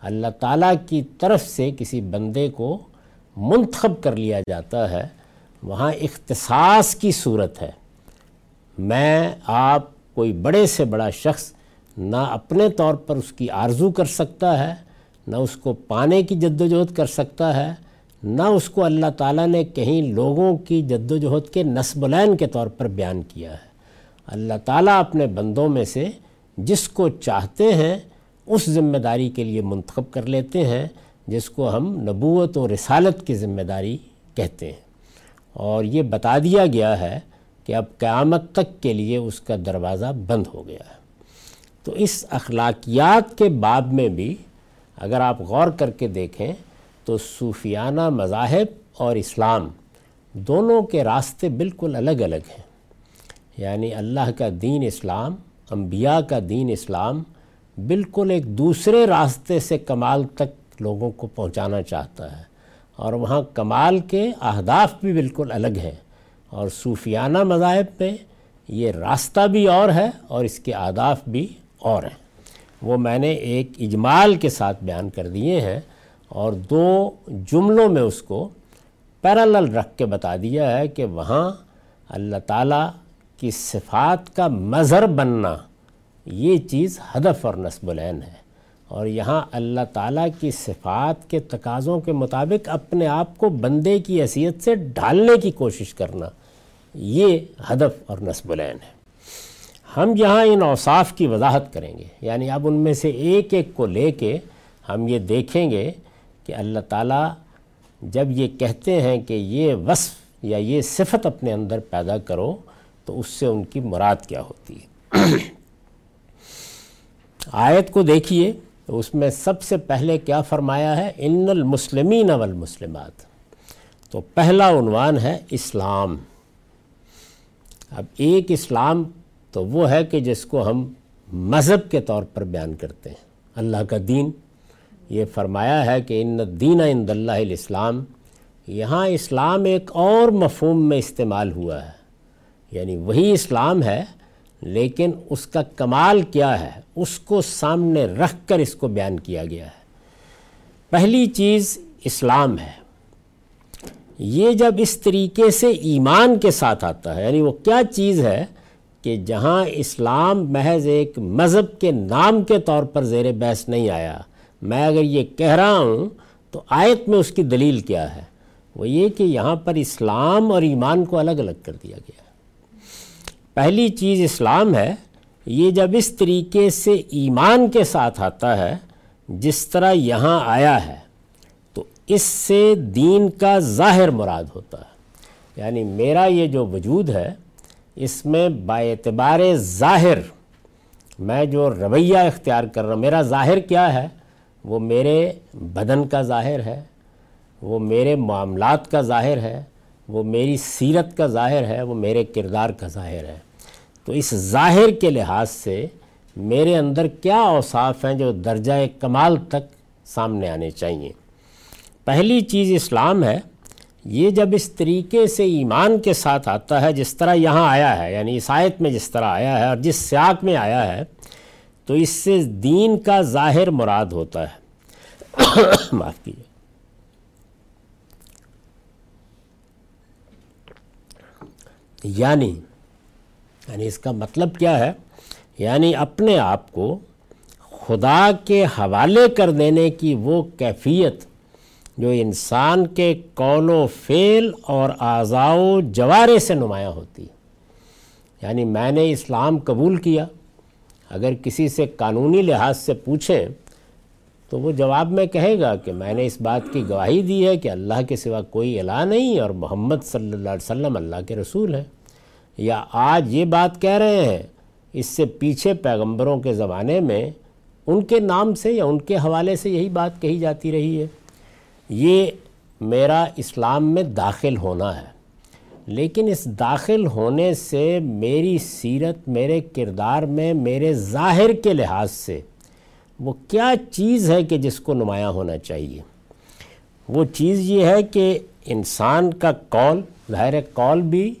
اللہ تعالیٰ کی طرف سے کسی بندے کو منتخب کر لیا جاتا ہے، وہاں اختصاص کی صورت ہے۔ میں آپ کوئی بڑے سے بڑا شخص نہ اپنے طور پر اس کی آرزو کر سکتا ہے، نہ اس کو پانے کی جد و جہد کر سکتا ہے، نہ اس کو اللہ تعالیٰ نے کہیں لوگوں کی جد و جہد کے نصب العین کے طور پر بیان کیا ہے۔ اللہ تعالیٰ اپنے بندوں میں سے جس کو چاہتے ہیں، اس ذمہ داری کے لیے منتخب کر لیتے ہیں۔ جس کو ہم نبوت و رسالت کی ذمہ داری کہتے ہیں۔ اور یہ بتا دیا گیا ہے کہ اب قیامت تک کے لیے اس کا دروازہ بند ہو گیا ہے۔ تو اس اخلاقیات کے باب میں بھی اگر آپ غور کر کے دیکھیں تو صوفیانہ مذاہب اور اسلام دونوں کے راستے بالکل الگ الگ ہیں۔ یعنی اللہ کا دین اسلام، انبیاء کا دین اسلام بالکل ایک دوسرے راستے سے کمال تک لوگوں کو پہنچانا چاہتا ہے۔ اور وہاں کمال کے اہداف بھی بالکل الگ ہیں۔ اور صوفیانہ مذاہب میں یہ راستہ بھی اور ہے اور اس کے اہداف بھی اور ہیں۔ وہ میں نے ایک اجمال کے ساتھ بیان کر دیے ہیں اور دو جملوں میں اس کو پیرالل رکھ کے بتا دیا ہے کہ وہاں اللہ تعالیٰ کی صفات کا مظہر بننا یہ چیز ہدف اور نصب العین ہے۔ اور یہاں اللہ تعالیٰ کی صفات کے تقاضوں کے مطابق اپنے آپ کو بندے کی حیثیت سے ڈھالنے کی کوشش کرنا، یہ ہدف اور نصب العین ہے۔ ہم یہاں ان اوصاف کی وضاحت کریں گے۔ یعنی اب ان میں سے ایک ایک کو لے کے ہم یہ دیکھیں گے کہ اللہ تعالیٰ جب یہ کہتے ہیں کہ یہ وصف یا یہ صفت اپنے اندر پیدا کرو، تو اس سے ان کی مراد کیا ہوتی ہے؟ آیت کو دیکھیے۔ اس میں سب سے پہلے کیا فرمایا ہے؟ ان المسلمین والمسلمات۔ تو پہلا عنوان ہے اسلام۔ اب ایک اسلام تو وہ ہے کہ جس کو ہم مذہب کے طور پر بیان کرتے ہیں۔ اللہ کا دین۔ یہ فرمایا ہے کہ ان دین عند اللہ الاسلام۔ یہاں اسلام ایک اور مفہوم میں استعمال ہوا ہے۔ یعنی وہی اسلام ہے لیکن اس کا کمال کیا ہے؟ اس کو سامنے رکھ کر اس کو بیان کیا گیا ہے۔ پہلی چیز اسلام ہے۔ یہ جب اس طریقے سے ایمان کے ساتھ آتا ہے یعنی وہ کیا چیز ہے کہ جہاں اسلام محض ایک مذہب کے نام کے طور پر زیر بحث نہیں آیا، میں اگر یہ کہہ رہا ہوں تو آیت میں اس کی دلیل کیا ہے؟ وہ یہ کہ یہاں پر اسلام اور ایمان کو الگ الگ کر دیا گیا۔ ہے پہلی چیز اسلام ہے، یہ جب اس طریقے سے ایمان کے ساتھ آتا ہے، جس طرح یہاں آیا ہے، تو اس سے دین کا ظاہر مراد ہوتا ہے۔ یعنی میرا یہ جو وجود ہے، اس میں با اعتبار ظاہر میں جو رویہ اختیار کر رہا ہوں، میرا ظاہر کیا ہے؟ وہ میرے بدن کا ظاہر ہے، وہ میرے معاملات کا ظاہر ہے، وہ میری سیرت کا ظاہر ہے، وہ میرے کردار کا ظاہر ہے۔ تو اس ظاہر کے لحاظ سے میرے اندر کیا اوصاف ہیں جو درجہ کمال تک سامنے آنے چاہیے؟ پہلی چیز اسلام ہے، یہ جب اس طریقے سے ایمان کے ساتھ آتا ہے، جس طرح یہاں آیا ہے یعنی اس آیت میں جس طرح آیا ہے اور جس سیاق میں آیا ہے، تو اس سے دین کا ظاہر مراد ہوتا ہے۔ [COUGHS] معاف کیجیے۔ یعنی یعنی اس کا مطلب کیا ہے؟ یعنی اپنے آپ کو خدا کے حوالے کر دینے کی وہ کیفیت جو انسان کے قول و فعل اور اعضاء و جوارے سے نمایاں ہوتی۔ یعنی میں نے اسلام قبول کیا، اگر کسی سے قانونی لحاظ سے پوچھیں تو وہ جواب میں کہے گا کہ میں نے اس بات کی گواہی دی ہے کہ اللہ کے سوا کوئی الہ نہیں اور محمد صلی اللہ علیہ وسلم اللہ کے رسول ہے یا آج یہ بات کہہ رہے ہیں، اس سے پیچھے پیغمبروں کے زمانے میں ان کے نام سے یا ان کے حوالے سے یہی بات کہی جاتی رہی ہے۔ یہ میرا اسلام میں داخل ہونا ہے، لیکن اس داخل ہونے سے میری سیرت، میرے کردار میں، میرے ظاہر کے لحاظ سے وہ کیا چیز ہے کہ جس کو نمایاں ہونا چاہیے؟ وہ چیز یہ ہے کہ انسان کا قول، ظاہر قول بھی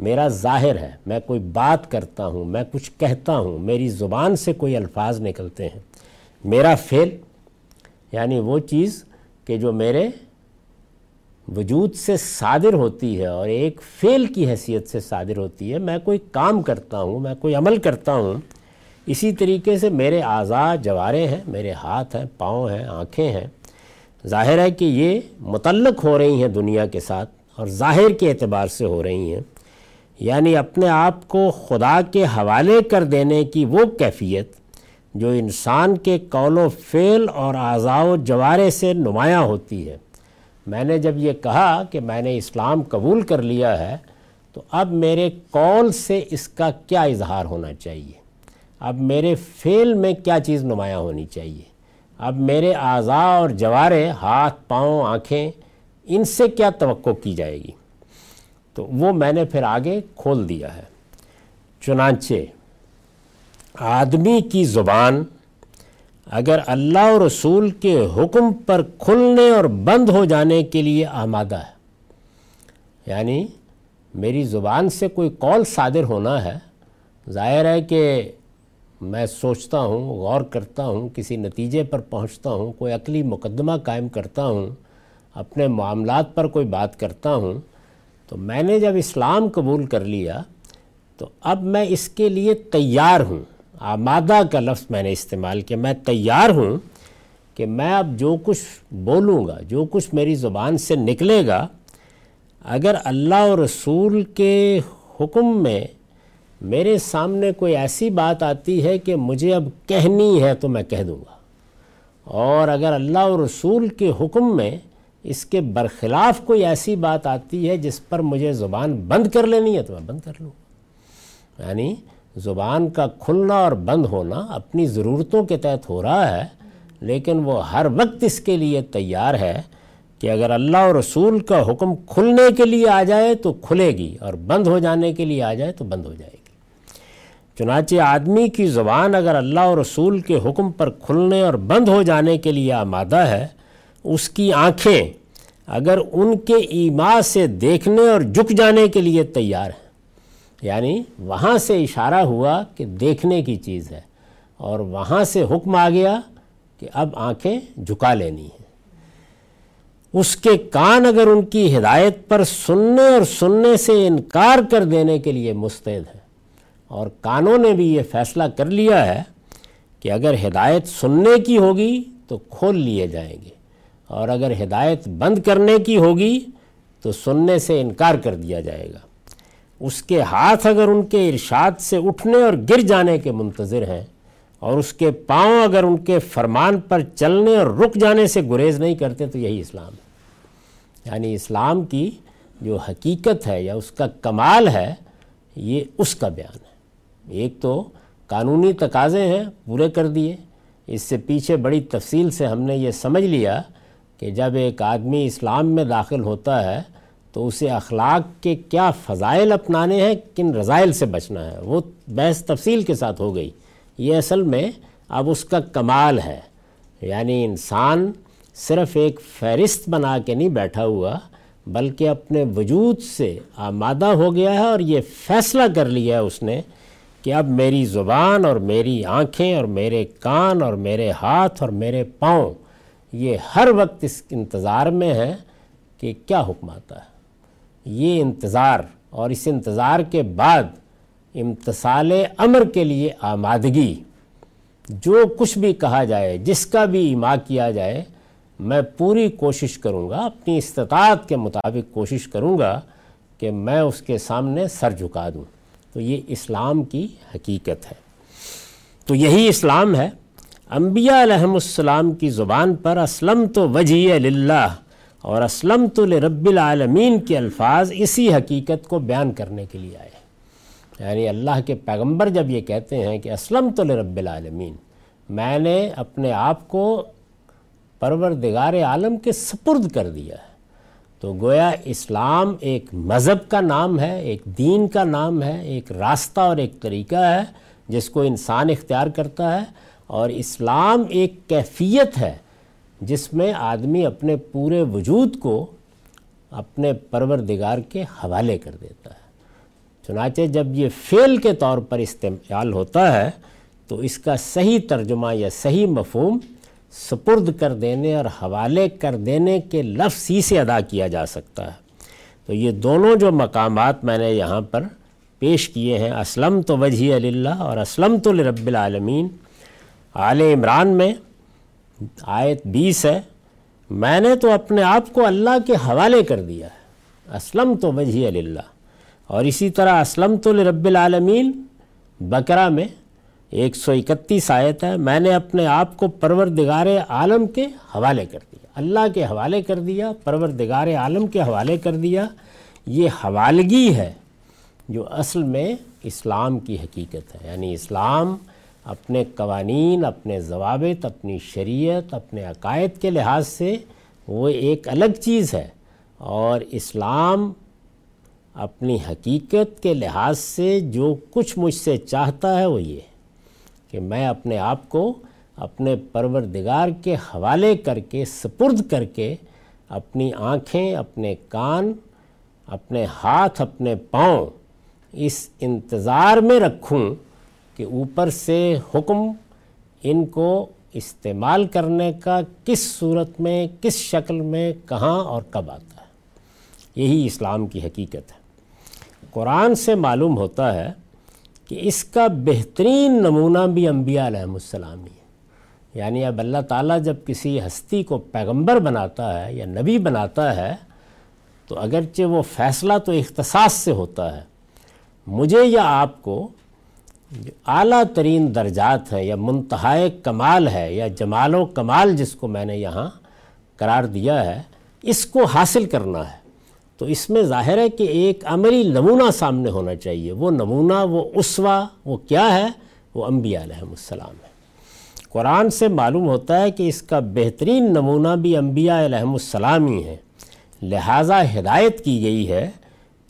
میرا ظاہر ہے، میں کوئی بات کرتا ہوں، میں کچھ کہتا ہوں، میری زبان سے کوئی الفاظ نکلتے ہیں۔ میرا فعل یعنی وہ چیز کہ جو میرے وجود سے صادر ہوتی ہے اور ایک فعل کی حیثیت سے صادر ہوتی ہے، میں کوئی کام کرتا ہوں، میں کوئی عمل کرتا ہوں، اسی طریقے سے میرے اعضاء جوارے ہیں، میرے ہاتھ ہیں، پاؤں ہیں، آنکھیں ہیں۔ ظاہر ہے کہ یہ متعلق ہو رہی ہیں دنیا کے ساتھ اور ظاہر کے اعتبار سے ہو رہی ہیں۔ یعنی اپنے آپ کو خدا کے حوالے کر دینے کی وہ کیفیت جو انسان کے قول و فعل اور اعضاء و جوارے سے نمایاں ہوتی ہے۔ میں نے جب یہ کہا کہ میں نے اسلام قبول کر لیا ہے، تو اب میرے قول سے اس کا کیا اظہار ہونا چاہیے؟ اب میرے فعل میں کیا چیز نمایاں ہونی چاہیے؟ اب میرے اعضاء اور جوارے، ہاتھ، پاؤں، آنکھیں، ان سے کیا توقع کی جائے گی؟ تو وہ میں نے پھر آگے کھول دیا ہے۔ چنانچہ، آدمی کی زبان اگر اللہ و رسول کے حکم پر کھلنے اور بند ہو جانے کے لیے آمادہ ہے یعنی میری زبان سے کوئی قول صادر ہونا ہے، ظاہر ہے کہ میں سوچتا ہوں، غور کرتا ہوں، کسی نتیجے پر پہنچتا ہوں، کوئی عقلی مقدمہ قائم کرتا ہوں، اپنے معاملات پر کوئی بات کرتا ہوں تو میں نے جب اسلام قبول کر لیا تو اب میں اس کے لیے تیار ہوں۔ آمادہ کا لفظ میں نے استعمال کیا۔ میں تیار ہوں کہ میں اب جو کچھ بولوں گا، جو کچھ میری زبان سے نکلے گا، اگر اللہ و رسول کے حکم میں میرے سامنے کوئی ایسی بات آتی ہے کہ مجھے اب کہنی ہے تو میں کہہ دوں گا۔ اور اگر اللہ و رسول کے حکم میں اس کے برخلاف کوئی ایسی بات آتی ہے جس پر مجھے زبان بند کر لینی ہے تو میں بند کر لوں۔ یعنی زبان کا کھلنا اور بند ہونا اپنی ضرورتوں کے تحت ہو رہا ہے، لیکن وہ ہر وقت اس کے لیے تیار ہے کہ اگر اللہ اور رسول کا حکم کھلنے کے لیے آ جائے تو کھلے گی اور بند ہو جانے کے لیے آ جائے تو بند ہو جائے گی۔ چنانچہ آدمی کی زبان اگر اللہ اور رسول کے حکم پر کھلنے اور بند ہو جانے کے لیے آمادہ ہے، اس کی آنکھیں اگر ان کے ایما سے دیکھنے اور جھک جانے کے لیے تیار ہیں یعنی وہاں سے اشارہ ہوا کہ دیکھنے کی چیز ہے اور وہاں سے حکم آ گیا کہ اب آنکھیں جھکا لینی ہیں۔ اس کے کان اگر ان کی ہدایت پر سننے اور سننے سے انکار کر دینے کے لیے مستعد ہے اور کانوں نے بھی یہ فیصلہ کر لیا ہے کہ اگر ہدایت سننے کی ہوگی تو کھول لیے جائیں گے۔ اور اگر ہدایت بند کرنے کی ہوگی تو سننے سے انکار کر دیا جائے گا۔ اس کے ہاتھ اگر ان کے ارشاد سے اٹھنے اور گر جانے کے منتظر ہیں اور اس کے پاؤں اگر ان کے فرمان پر چلنے اور رک جانے سے گریز نہیں کرتے تو یہی اسلام ہے۔ یعنی اسلام کی جو حقیقت ہے یا اس کا کمال ہے، یہ اس کا بیان ہے۔ ایک تو قانونی تقاضے ہیں، پورے کر دیے۔ اس سے پیچھے بڑی تفصیل سے ہم نے یہ سمجھ لیا کہ جب ایک آدمی اسلام میں داخل ہوتا ہے تو اسے اخلاق کے کیا فضائل اپنانے ہیں، کن رضائل سے بچنا ہے؟ وہ بحث تفصیل کے ساتھ ہو گئی۔ یہ اصل میں اب اس کا کمال ہے۔ یعنی انسان صرف ایک فہرست بنا کے نہیں بیٹھا ہوا، بلکہ اپنے وجود سے آمادہ ہو گیا ہے اور یہ فیصلہ کر لیا ہے اس نے کہ اب میری زبان اور میری آنکھیں اور میرے کان اور میرے ہاتھ اور میرے پاؤں یہ ہر وقت اس انتظار میں ہے کہ کیا حکم آتا ہے۔ یہ انتظار اور اس انتظار کے بعد امتصال امر کے لیے آمادگی، جو کچھ بھی کہا جائے، جس کا بھی ایما کیا جائے، میں پوری کوشش کروں گا، اپنی استطاعت کے مطابق کوشش کروں گا کہ میں اس کے سامنے سر جھکا دوں۔ تو یہ اسلام کی حقیقت ہے۔ تو یہی اسلام ہے۔ انبیاء علیہم السلام کی زبان پر اسلم تو وجہ للہ اور اسلم تو رب العالمین کے الفاظ اسی حقیقت کو بیان کرنے کے لیے آئے یعنی اللہ کے پیغمبر جب یہ کہتے ہیں کہ اسلم تو رب العالمین، میں نے اپنے آپ کو پروردگار عالم کے سپرد کر دیا ہے۔ تو گویا اسلام ایک مذہب کا نام ہے، ایک دین کا نام ہے، ایک راستہ اور ایک طریقہ ہے جس کو انسان اختیار کرتا ہے۔ اور اسلام ایک کیفیت ہے جس میں آدمی اپنے پورے وجود کو اپنے پروردگار کے حوالے کر دیتا ہے۔ چنانچہ جب یہ فعل کے طور پر استعمال ہوتا ہے تو اس کا صحیح ترجمہ یا صحیح مفہوم سپرد کر دینے اور حوالے کر دینے کے لفظ ہی سے ادا کیا جا سکتا ہے۔ تو یہ دونوں جو مقامات میں نے یہاں پر پیش کیے ہیں اسلم تو وجہ اللہ اور اسلم تو لرب العالمین آل عمران میں آیت بیس ہے، میں نے تو اپنے آپ کو اللہ کے حوالے کر دیا ہے۔ اسلم تو وجہ اللہ اور اسی طرح اسلم تو لرب العالمین بکرا میں ایک سو اکتیس آیت ہے، میں نے اپنے آپ کو پروردگار عالم کے حوالے کر دیا۔ اللہ کے حوالے کر دیا، پروردگار عالم کے حوالے کر دیا۔ یہ حوالگی ہے جو اصل میں اسلام کی حقیقت ہے۔ یعنی اسلام اپنے قوانین، اپنے ضوابط، اپنی شریعت، اپنے عقائد کے لحاظ سے وہ ایک الگ چیز ہے۔ اور اسلام اپنی حقیقت کے لحاظ سے جو کچھ مجھ سے چاہتا ہے وہ یہ کہ میں اپنے آپ کو اپنے پروردگار کے حوالے کر کے، سپرد کر کے اپنی آنکھیں، اپنے کان، اپنے ہاتھ، اپنے پاؤں اس انتظار میں رکھوں کہ اوپر سے حکم ان کو استعمال کرنے کا کس صورت میں، کس شکل میں، کہاں اور کب آتا ہے۔ یہی اسلام کی حقیقت ہے۔ قرآن سے معلوم ہوتا ہے کہ اس کا بہترین نمونہ بھی انبیاء علیہ السلام ہی ہے یعنی اب اللہ تعالیٰ جب کسی ہستی کو پیغمبر بناتا ہے یا نبی بناتا ہے، تو اگرچہ وہ فیصلہ تو اختصاص سے ہوتا ہے، مجھے یا آپ کو اعلیٰ ترین درجات ہیں یا منتہائے کمال ہے یا جمال و کمال جس کو میں نے یہاں قرار دیا ہے، اس کو حاصل کرنا ہے۔ تو اس میں ظاہر ہے کہ ایک عملی نمونہ سامنے ہونا چاہیے۔ وہ نمونہ، وہ اسوا وہ کیا ہے؟ وہ انبیاء علیہ السلام ہے۔ قرآن سے معلوم ہوتا ہے کہ اس کا بہترین نمونہ بھی انبیاء علیہ السلام ہی ہے۔ لہٰذا ہدایت کی گئی ہے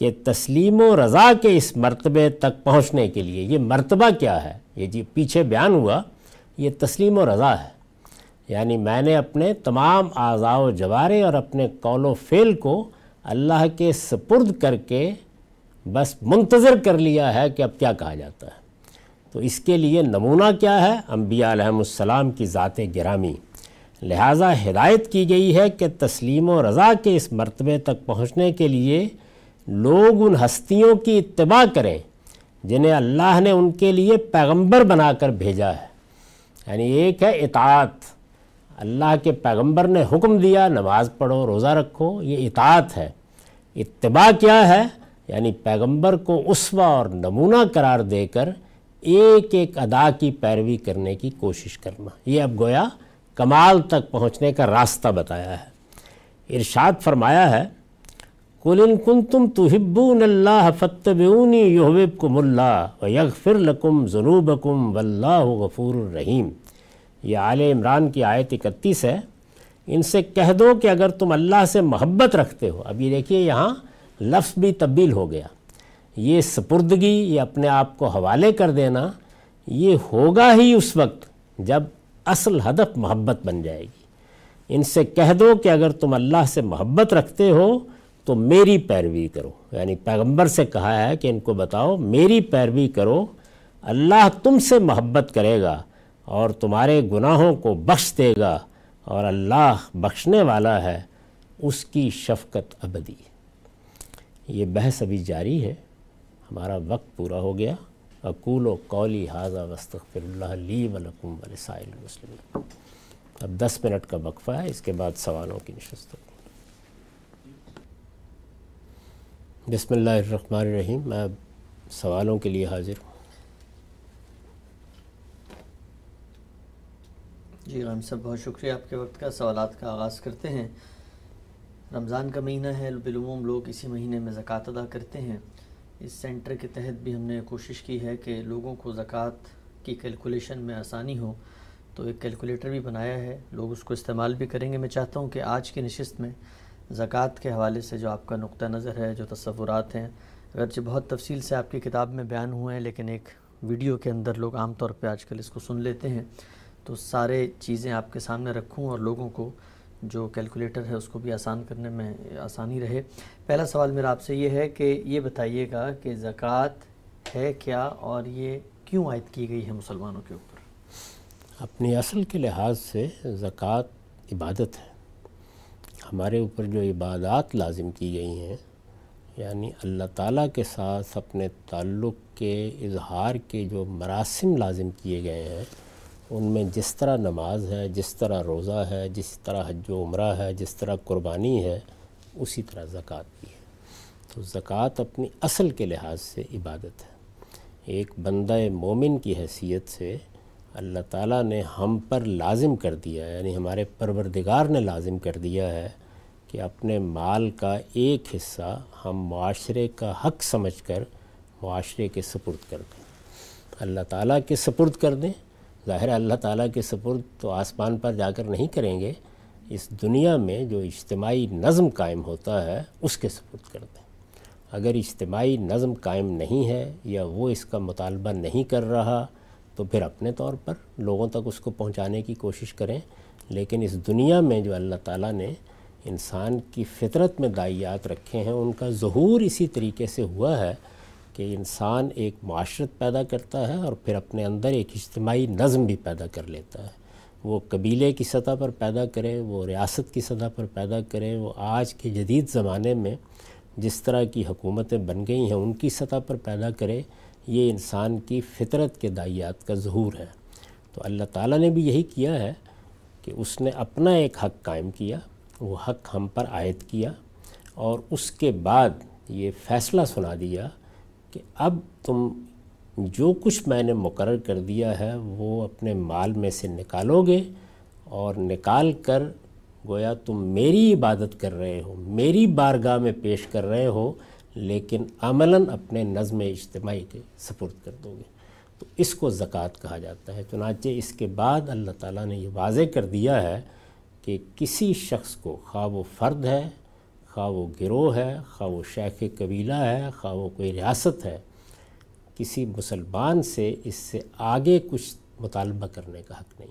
کہ تسلیم و رضا کے اس مرتبے تک پہنچنے کے لیے یہ مرتبہ کیا ہے؟ یہ جی پیچھے بیان ہوا، یہ تسلیم و رضا ہے۔ یعنی میں نے اپنے تمام اعضاء و جوارے اور اپنے قول و فعل کو اللہ کے سپرد کر کے بس منتظر کر لیا ہے کہ اب کیا کہا جاتا ہے۔ تو اس کے لیے نمونہ کیا ہے؟ انبیاء علیہ السلام کی ذات گرامی۔ لہٰذا ہدایت کی گئی ہے کہ تسلیم و رضا کے اس مرتبے تک پہنچنے کے لیے لوگ ان ہستیوں کی اتباع کریں جنہیں اللہ نے ان کے لیے پیغمبر بنا کر بھیجا ہے۔ یعنی ایک ہے اطاعت۔ اللہ کے پیغمبر نے حکم دیا، نماز پڑھو، روزہ رکھو، یہ اطاعت ہے۔ اتباع کیا ہے؟ یعنی پیغمبر کو اسوا اور نمونہ قرار دے کر ایک ایک ادا کی پیروی کرنے کی کوشش کرنا۔ یہ اب گویا کمال تک پہنچنے کا راستہ بتایا ہے۔ ارشاد فرمایا ہے قل ان کنتم تحبون اللہ فتبعونی یحببکم اللہ ویغفر لکم ذنوبکم واللہ غفور الرحیم۔ یہ آل عمران کی آیت اکتیس ہے۔ ان سے کہہ دو کہ اگر تم اللہ سے محبت رکھتے ہو، اب یہ دیکھیے یہاں لفظ بھی تبدیل ہو گیا۔ یہ سپردگی، یہ اپنے آپ کو حوالے کر دینا، یہ ہوگا ہی اس وقت جب اصل ہدف محبت بن جائے گی۔ ان سے کہہ دو کہ اگر تم اللہ سے محبت رکھتے ہو تو میری پیروی کرو۔ یعنی پیغمبر سے کہا ہے کہ ان کو بتاؤ، میری پیروی کرو۔ اللہ تم سے محبت کرے گا اور تمہارے گناہوں کو بخش دے گا اور اللہ بخشنے والا ہے اس کی شفقت ابدی۔ یہ بحث ابھی جاری ہے۔ ہمارا وقت پورا ہو گیا۔ اقول و قولی حاضہ وسطر اللہ لی ولکم ولسائل المسلمین۔ اب دس منٹ کا وقفہ ہے۔ اس کے بعد سوالوں کی نشست ہوگی بسم اللہ الرحمن الرحیم، میں سوالوں کے لیے حاضر ہوں۔ جی غم صاحب بہت شکریہ آپ کے وقت کا سوالات کا آغاز کرتے ہیں۔ رمضان کا مہینہ ہے، بالعموم لوگ اسی مہینے میں زکوٰۃ ادا کرتے ہیں۔ اس سینٹر کے تحت بھی ہم نے کوشش کی ہے کہ لوگوں کو زکوٰۃ کی کیلکولیشن میں آسانی ہو۔ تو ایک کیلکولیٹر بھی بنایا ہے، لوگ اس کو استعمال بھی کریں گے۔ میں چاہتا ہوں کہ آج کی نشست میں زکوٰۃ کے حوالے سے جو آپ کا نقطہ نظر ہے، جو تصورات ہیں، اگرچہ بہت تفصیل سے آپ کی کتاب میں بیان ہوئے ہیں، لیکن ایک ویڈیو کے اندر لوگ عام طور پہ آج کل اس کو سن لیتے ہیں۔ تو سارے چیزیں آپ کے سامنے رکھوں اور لوگوں کو جو کیلکولیٹر ہے، اس کو بھی آسان کرنے میں آسانی رہے۔ پہلا سوال میرا آپ سے یہ ہے کہ یہ بتائیے گا کہ زکوٰۃ ہے کیا اور یہ کیوں عائد کی گئی ہے مسلمانوں کے اوپر؟ اپنی اصل کے لحاظ سے زکوٰۃ عبادت ہے۔ ہمارے اوپر جو عبادات لازم کی گئی ہیں یعنی اللہ تعالیٰ کے ساتھ اپنے تعلق کے، اظہار کے جو مراسم لازم کیے گئے ہیں، ان میں جس طرح نماز ہے، جس طرح روزہ ہے، جس طرح حج و عمرہ ہے، جس طرح قربانی ہے، اسی طرح زکوٰۃ بھی ہے۔ تو زکوٰۃ اپنی اصل کے لحاظ سے عبادت ہے۔ ایک بندہ مومن کی حیثیت سے اللہ تعالیٰ نے ہم پر لازم کر دیا ہے یعنی ہمارے پروردگار نے لازم کر دیا ہے کہ اپنے مال کا ایک حصہ ہم معاشرے کا حق سمجھ کر معاشرے کے سپرد کر دیں۔ اللہ تعالیٰ کے سپرد کر دیں۔ ظاہر اللہ تعالیٰ کے سپرد تو آسمان پر جا کر نہیں کریں گے۔ اس دنیا میں جو اجتماعی نظم قائم ہوتا ہے، اس کے سپرد کر دیں۔ اگر اجتماعی نظم قائم نہیں ہے یا وہ اس کا مطالبہ نہیں کر رہا، تو پھر اپنے طور پر لوگوں تک اس کو پہنچانے کی کوشش کریں۔ لیکن اس دنیا میں جو اللہ تعالیٰ نے انسان کی فطرت میں دائیات رکھے ہیں، ان کا ظہور اسی طریقے سے ہوا ہے کہ انسان ایک معاشرت پیدا کرتا ہے اور پھر اپنے اندر ایک اجتماعی نظم بھی پیدا کر لیتا ہے۔ وہ قبیلے کی سطح پر پیدا کرے، وہ ریاست کی سطح پر پیدا کرے، وہ آج کے جدید زمانے میں جس طرح کی حکومتیں بن گئی ہیں، ان کی سطح پر پیدا کرے، یہ انسان کی فطرت کے دائیات کا ظہور ہے۔ تو اللہ تعالیٰ نے بھی یہی کیا ہے کہ اس نے اپنا ایک حق قائم کیا وہ حق ہم پر عائد کیا اور اس کے بعد یہ فیصلہ سنا دیا کہ اب تم جو کچھ میں نے مقرر کر دیا ہے وہ اپنے مال میں سے نکالو گے اور نکال کر گویا تم میری عبادت کر رہے ہو، میری بارگاہ میں پیش کر رہے ہو، لیکن عملاً اپنے نظم اجتماعی کے سپرد کر دو گے۔ تو اس کو زکوٰۃ کہا جاتا ہے۔ چنانچہ اس کے بعد اللہ تعالیٰ نے یہ واضح کر دیا ہے کہ کسی شخص کو خواہ وہ فرد ہے خواہ وہ گروہ ہے خواہ وہ شیخ قبیلہ ہے خواہ وہ کوئی ریاست ہے، کسی مسلمان سے اس سے آگے کچھ مطالبہ کرنے کا حق نہیں۔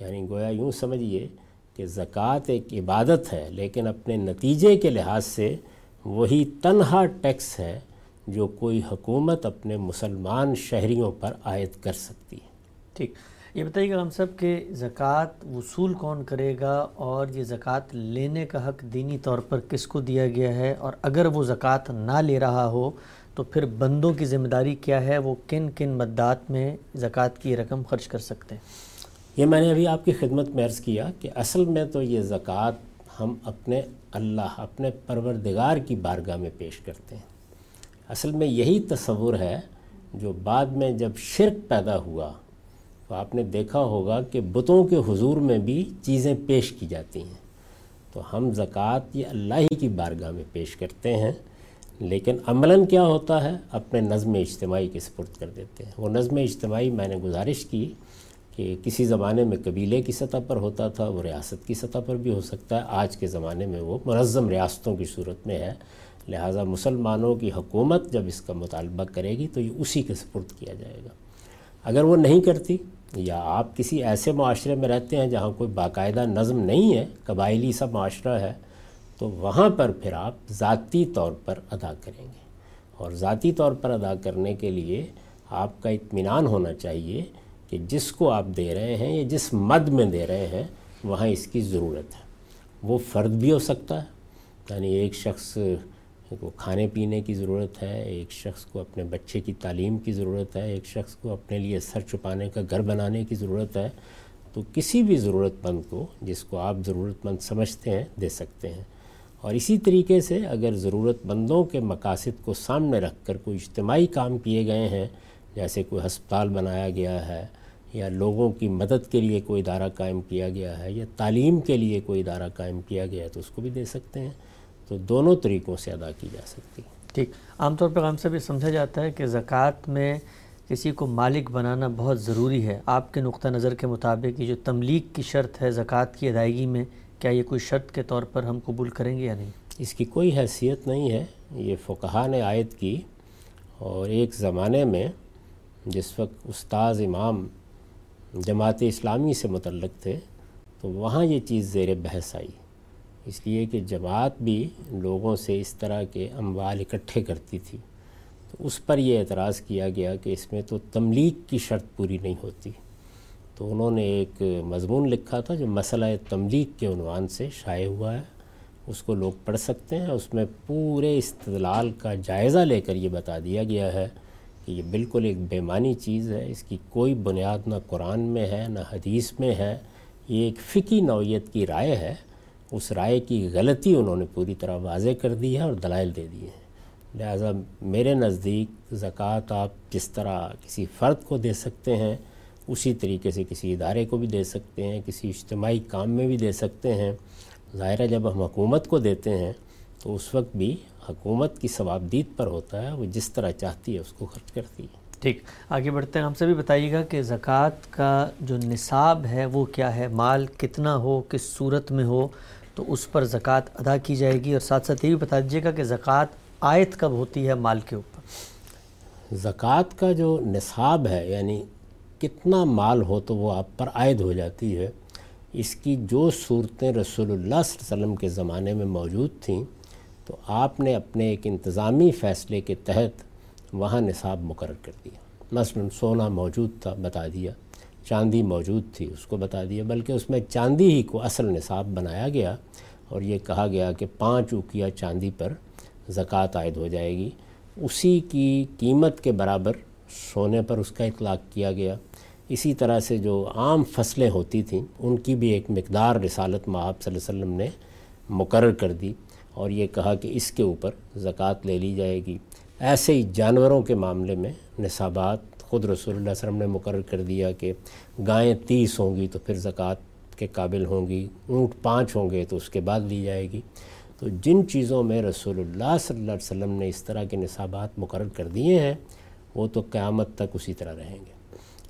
یعنی گویا یوں سمجھیے کہ زکوٰۃ ایک عبادت ہے، لیکن اپنے نتیجے کے لحاظ سے وہی تنہا ٹیکس ہے جو کوئی حکومت اپنے مسلمان شہریوں پر عائد کر سکتی ہے۔ ٹھیک۔ یہ بتائیے گا ہم سب کہ زکوٰۃ وصول کون کرے گا اور یہ زکوٰۃ لینے کا حق دینی طور پر کس کو دیا گیا ہے اور اگر وہ زکوٰۃ نہ لے رہا ہو تو پھر بندوں کی ذمہ داری کیا ہے؟ وہ کن کن مدات میں زکوٰۃ کی رقم خرچ کر سکتے ہیں؟ یہ میں نے ابھی آپ کی خدمت میں عرض کیا کہ اصل میں تو یہ زکوٰۃ ہم اپنے اللہ، اپنے پروردگار کی بارگاہ میں پیش کرتے ہیں۔ اصل میں یہی تصور ہے جو بعد میں جب شرک پیدا ہوا تو آپ نے دیکھا ہوگا کہ بتوں کے حضور میں بھی چیزیں پیش کی جاتی ہیں۔ تو ہم زکوٰۃ یہ اللہ ہی کی بارگاہ میں پیش کرتے ہیں، لیکن عملاً کیا ہوتا ہے؟ اپنے نظم اجتماعی کے سپرد کر دیتے ہیں۔ وہ نظم اجتماعی میں نے گزارش کی کہ کسی زمانے میں قبیلے کی سطح پر ہوتا تھا، وہ ریاست کی سطح پر بھی ہو سکتا ہے۔ آج کے زمانے میں وہ منظم ریاستوں کی صورت میں ہے۔ لہٰذا مسلمانوں کی حکومت جب اس کا مطالبہ کرے گی تو یہ اسی کے سپرد کیا جائے گا۔ اگر وہ نہیں کرتی یا آپ کسی ایسے معاشرے میں رہتے ہیں جہاں کوئی باقاعدہ نظم نہیں ہے، قبائلی سا معاشرہ ہے، تو وہاں پر پھر آپ ذاتی طور پر ادا کریں گے۔ اور ذاتی طور پر ادا کرنے کے لیے آپ کا اطمینان ہونا چاہیے کہ جس کو آپ دے رہے ہیں یا جس مد میں دے رہے ہیں، وہاں اس کی ضرورت ہے۔ وہ فرد بھی ہو سکتا ہے یعنی ایک شخص کو کھانے پینے کی ضرورت ہے، ایک شخص کو اپنے بچے کی تعلیم کی ضرورت ہے، ایک شخص کو اپنے لیے سر چھپانے کا گھر بنانے کی ضرورت ہے۔ تو کسی بھی ضرورت مند کو، جس کو آپ ضرورت مند سمجھتے ہیں، دے سکتے ہیں۔ اور اسی طریقے سے اگر ضرورت مندوں کے مقاصد کو سامنے رکھ کر کوئی اجتماعی کام کیے گئے ہیں، جیسے کوئی ہسپتال بنایا گیا ہے یا لوگوں کی مدد کے لیے کوئی ادارہ قائم کیا گیا ہے یا تعلیم کے لیے کوئی ادارہ قائم کیا گیا ہے، تو اس کو بھی دے سکتے ہیں۔ تو دونوں طریقوں سے ادا کی جا سکتی ٹھیک۔ عام طور پر غام سے بھی سمجھا جاتا ہے کہ زکوٰۃ میں کسی کو مالک بنانا بہت ضروری ہے۔ آپ کے نقطہ نظر کے مطابق یہ جو تملیغ کی شرط ہے زکوٰۃ کی ادائیگی میں کیا یہ کوئی شرط کے طور پر ہم قبول کریں گے یا نہیں؟ اس کی کوئی حیثیت نہیں ہے۔ یہ فقہ نے عائد کی اور ایک زمانے میں جس وقت استاذ امام جماعت اسلامی سے متعلق تھے تو وہاں یہ چیز زیر بحث آئی۔ اس لیے کہ جماعت بھی لوگوں سے اس طرح کے اموال اکٹھے کرتی تھی، تو اس پر یہ اعتراض کیا گیا کہ اس میں تو تملیغ کی شرط پوری نہیں ہوتی۔ تو انہوں نے ایک مضمون لکھا تھا جو مسئلہ تملیغ کے عنوان سے شائع ہوا ہے۔ اس کو لوگ پڑھ سکتے ہیں۔ اس میں پورے استدلال کا جائزہ لے کر یہ بتا دیا گیا ہے کہ یہ بالکل ایک بے چیز ہے۔ اس کی کوئی بنیاد نہ قرآن میں ہے، نہ حدیث میں ہے۔ یہ ایک فقی نوعیت کی رائے ہے۔ اس رائے کی غلطی انہوں نے پوری طرح واضح کر دی ہے اور دلائل دے دیے ہیں۔ لہٰذا میرے نزدیک زکوٰۃ آپ جس طرح کسی فرد کو دے سکتے ہیں، اسی طریقے سے کسی ادارے کو بھی دے سکتے ہیں، کسی اجتماعی کام میں بھی دے سکتے ہیں۔ ظاہرہ جب ہم حکومت کو دیتے ہیں تو اس وقت بھی حکومت کی ثوابدید پر ہوتا ہے، وہ جس طرح چاہتی ہے اس کو خرچ کرتی ہے۔ ٹھیک، آگے بڑھتے ہیں۔ ہم سے بھی بتائیے گا کہ زکوٰۃ کا جو نصاب ہے وہ کیا ہے؟ مال کتنا ہو، کس صورت میں ہو؟ تو اس پر زکوٰۃ ادا کی جائے گی اور ساتھ ساتھ یہ بھی بتا دیجیے گا کہ زکوٰۃ آیت کب ہوتی ہے مال کے اوپر؟ زکوٰۃ کا جو نصاب ہے یعنی کتنا مال ہو تو وہ آپ پر عائد ہو جاتی ہے۔ اس کی جو صورتیں رسول اللہ صلی اللہ علیہ وسلم کے زمانے میں موجود تھیں، تو آپ نے اپنے ایک انتظامی فیصلے کے تحت وہاں نصاب مقرر کر دیا۔ مثلا سونا موجود تھا، بتا دیا۔ چاندی موجود تھی، اس کو بتا دیا بلکہ اس میں چاندی ہی کو اصل نصاب بنایا گیا اور یہ کہا گیا کہ پانچ اوکیا چاندی پر زکوٰۃ عائد ہو جائے گی۔ اسی کی قیمت کے برابر سونے پر اس کا اطلاق کیا گیا۔ اسی طرح سے جو عام فصلیں ہوتی تھیں، ان کی بھی ایک مقدار رسالت معاب صلی اللہ علیہ وسلم نے مقرر کر دی اور یہ کہا کہ اس کے اوپر زکوٰۃ لے لی جائے گی۔ ایسے ہی جانوروں کے معاملے میں نصابات خود رسول اللہ علیہ وسلم نے مقرر کر دیا کہ گائیں تیس ہوں گی تو پھر زکوٰۃ کے قابل ہوں گی، اونٹ پانچ ہوں گے تو اس کے بعد لی جائے گی۔ تو جن چیزوں میں رسول اللہ صلی اللہ علیہ وسلم نے اس طرح کے نصابات مقرر کر دیے ہیں، وہ تو قیامت تک اسی طرح رہیں گے۔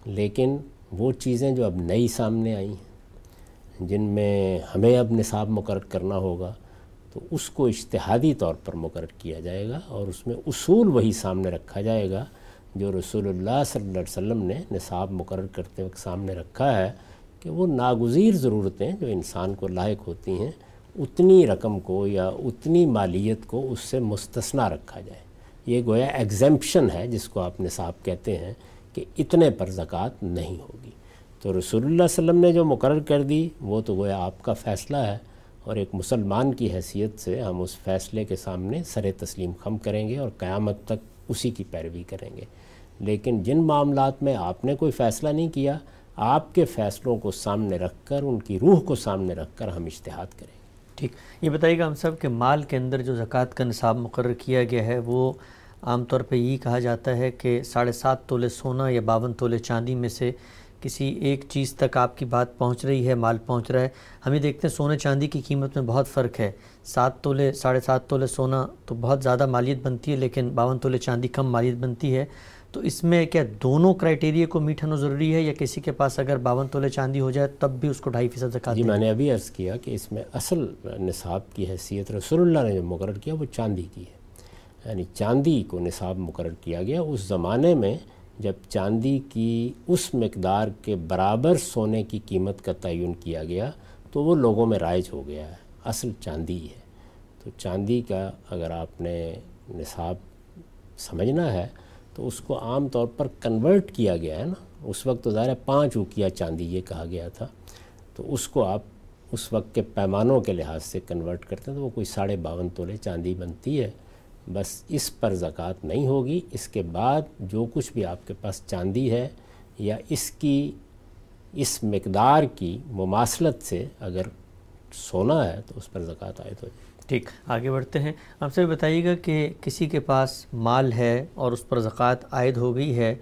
لیکن وہ چیزیں جو اب نئی سامنے آئی ہیں، جن میں ہمیں اب نصاب مقرر کرنا ہوگا، تو اس کو اشتہادی طور پر مقرر کیا جائے گا اور اس میں اصول وہی سامنے رکھا جائے گا جو رسول اللہ صلی اللہ علیہ وسلم نے نصاب مقرر کرتے وقت سامنے رکھا ہے کہ وہ ناگزیر ضرورتیں جو انسان کو لائق ہوتی ہیں، اتنی رقم کو یا اتنی مالیت کو اس سے مستثنا رکھا جائے۔ یہ گویا ایگزمپشن ہے جس کو آپ نصاب کہتے ہیں کہ اتنے پر زکوٰۃ نہیں ہوگی۔ تو رسول اللہ علیہ وسلم نے جو مقرر کر دی، وہ تو گویا آپ کا فیصلہ ہے۔ اور ایک مسلمان کی حیثیت سے ہم اس فیصلے کے سامنے سر تسلیم خم کریں گے اور قیامت تک اسی کی پیروی کریں گے۔ لیکن جن معاملات میں آپ نے کوئی فیصلہ نہیں کیا، آپ کے فیصلوں کو سامنے رکھ کر، ان کی روح کو سامنے رکھ کر ہم اشتہاد کریں ٹھیک۔ یہ بتائیے گا ہم سب کہ مال کے اندر جو زکوٰۃ کا نصاب مقرر کیا گیا ہے، وہ عام طور پہ یہی کہا جاتا ہے کہ ساڑھے سات تولے سونا یا باون تولے چاندی میں سے کسی ایک چیز تک آپ کی بات پہنچ رہی ہے، مال پہنچ رہا ہے۔ ہم یہ دیکھتے ہیں سونے چاندی کی قیمت میں بہت فرق ہے۔ سات تولے، ساڑھے سات تولے سونا تو بہت زیادہ مالیت بنتی ہے، لیکن باون تولے چاندی کم مالیت بنتی ہے۔ تو اس میں کیا دونوں کرائٹیریے کو میٹ ہونا ضروری ہے یا کسی کے پاس اگر باون تولے چاندی ہو جائے تب بھی اس کو ڈھائی فیصد جی میں نے ابھی عرض کیا کہ اس میں اصل نصاب کی حیثیت رسول اللہ نے جو مقرر کیا وہ چاندی کی ہے۔ یعنی چاندی کو نصاب مقرر کیا گیا اس زمانے میں جب چاندی کی اس مقدار کے برابر سونے کی قیمت کا تعین کیا گیا تو وہ لوگوں میں رائج ہو گیا ہے۔ اصل چاندی ہے۔ تو چاندی کا اگر آپ نے نصاب سمجھنا ہے تو اس کو عام طور پر کنورٹ کیا گیا ہے نا، اس وقت تو ظاہر ہے پانچ اوکیا چاندی یہ کہا گیا تھا، تو اس کو آپ اس وقت کے پیمانوں کے لحاظ سے کنورٹ کرتے ہیں تو وہ کوئی ساڑھے باون تولے چاندی بنتی ہے، بس اس پر زکوٰۃ نہیں ہوگی۔ اس کے بعد جو کچھ بھی آپ کے پاس چاندی ہے یا اس کی اس مقدار کی مماثلت سے اگر سونا ہے تو اس پر زکوٰۃ عائد ہو جائے۔ ٹھیک، آگے بڑھتے ہیں۔ آپ سے بتائیے گا کہ کسی کے پاس مال ہے اور اس پر زکوٰۃ عائد ہو گئی ہے،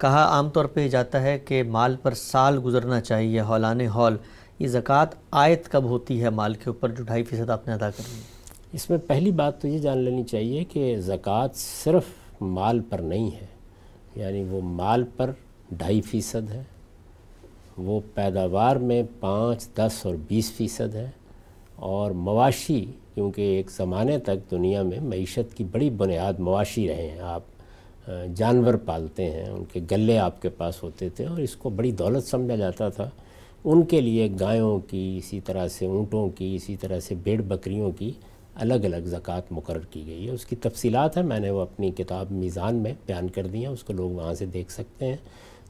کہا عام طور پہ جاتا ہے کہ مال پر سال گزرنا چاہیے ہولان ہال یہ زکوٰۃ عائد کب ہوتی ہے؟ مال کے اوپر جو ڈھائی فیصد آپ نے ادا کرنی ہے اس میں پہلی بات تو یہ جان لینی چاہیے کہ زکوٰۃ صرف مال پر نہیں ہے یعنی وہ مال پر ڈھائی فیصد ہے، وہ پیداوار میں پانچ، دس اور بیس فیصد ہے اور مواشی، کیونکہ ایک زمانے تک دنیا میں معیشت کی بڑی بنیاد مواشی رہے ہیں۔ آپ جانور پالتے ہیں، ان کے گلے آپ کے پاس ہوتے تھے اور اس کو بڑی دولت سمجھا جاتا تھا۔ ان کے لیے گایوں کی، اسی طرح سے اونٹوں کی، اسی طرح سے بیڑ بکریوں کی الگ الگ زکوٰۃ مقرر کی گئی ہے۔ اس کی تفصیلات ہیں، میں نے وہ اپنی کتاب میزان میں بیان کر دی ہیں، اس کو لوگ وہاں سے دیکھ سکتے ہیں۔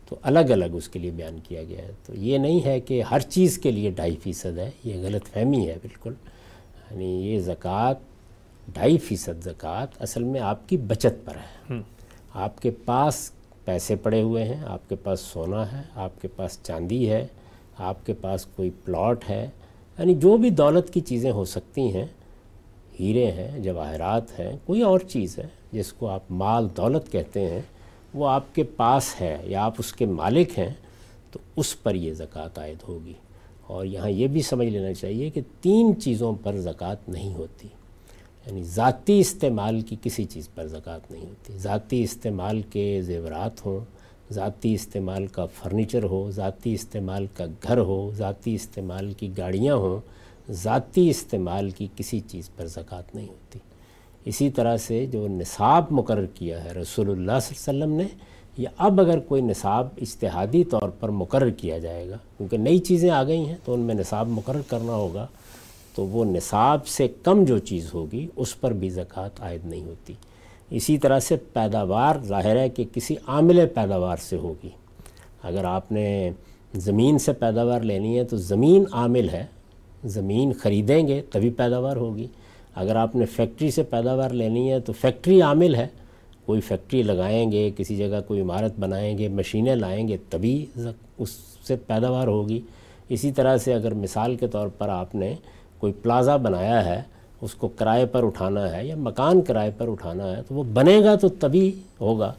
تو الگ الگ اس کے لیے بیان کیا گیا ہے۔ تو یہ نہیں ہے کہ ہر چیز کے لیے ڈھائی فیصد ہے یہ غلط فہمی ہے بالکل۔ یعنی یہ زکوٰۃ ڈھائی فیصد زکوٰۃ اصل میں آپ کی بچت پر ہے۔ آپ کے پاس پیسے پڑے ہوئے ہیں آپ کے پاس سونا ہے آپ کے پاس چاندی ہے آپ کے پاس کوئی پلاٹ ہے۔ یعنی جو بھی دولت کی چیزیں ہو سکتی ہیں ہیرے ہیں جواہرات ہیں کوئی اور چیز ہے جس کو آپ مال دولت کہتے ہیں وہ آپ کے پاس ہے یا آپ اس کے مالک ہیں، تو اس پر یہ زکوٰۃ عائد ہوگی۔ اور یہاں یہ بھی سمجھ لینا چاہیے کہ تین چیزوں پر زکوٰۃ نہیں ہوتی۔ یعنی ذاتی استعمال کی کسی چیز پر زکوٰۃ نہیں ہوتی۔ ذاتی استعمال کے زیورات ہوں، ذاتی استعمال کا فرنیچر ہو، ذاتی استعمال کا گھر ہو، ذاتی استعمال کی گاڑیاں ہوں، ذاتی استعمال کی کسی چیز پر زکوٰۃ نہیں ہوتی۔ اسی طرح سے جو نصاب مقرر کیا ہے، رسول اللہ صلی اللہ علیہ وسلم نے یا اب اگر کوئی نصاب اجتہادی طور پر مقرر کیا جائے گا، کیونکہ نئی چیزیں آ گئی ہیں تو ان میں نصاب مقرر کرنا ہوگا، تو وہ نصاب سے کم جو چیز ہوگی، اس پر بھی زکوٰۃ عائد نہیں ہوتی۔ اسی طرح سے پیداوار، ظاہر ہے کہ کسی عامل پیداوار سے ہوگی۔ اگر آپ نے زمین سے پیداوار لینی ہے تو زمین عامل ہے، زمین خریدیں گے تبھی پیداوار ہوگی۔ اگر آپ نے فیکٹری سے پیداوار لینی ہے تو فیکٹری عامل ہے، کوئی فیکٹری لگائیں گے، کسی جگہ کوئی عمارت بنائیں گے، مشینیں لائیں گے، تبھی اس سے پیداوار ہوگی۔ اسی طرح سے اگر مثال کے طور پر آپ نے کوئی پلازا بنایا ہے، اس کو کرائے پر اٹھانا ہے یا مکان کرائے پر اٹھانا ہے، تو وہ بنے گا تو تبھی ہوگا۔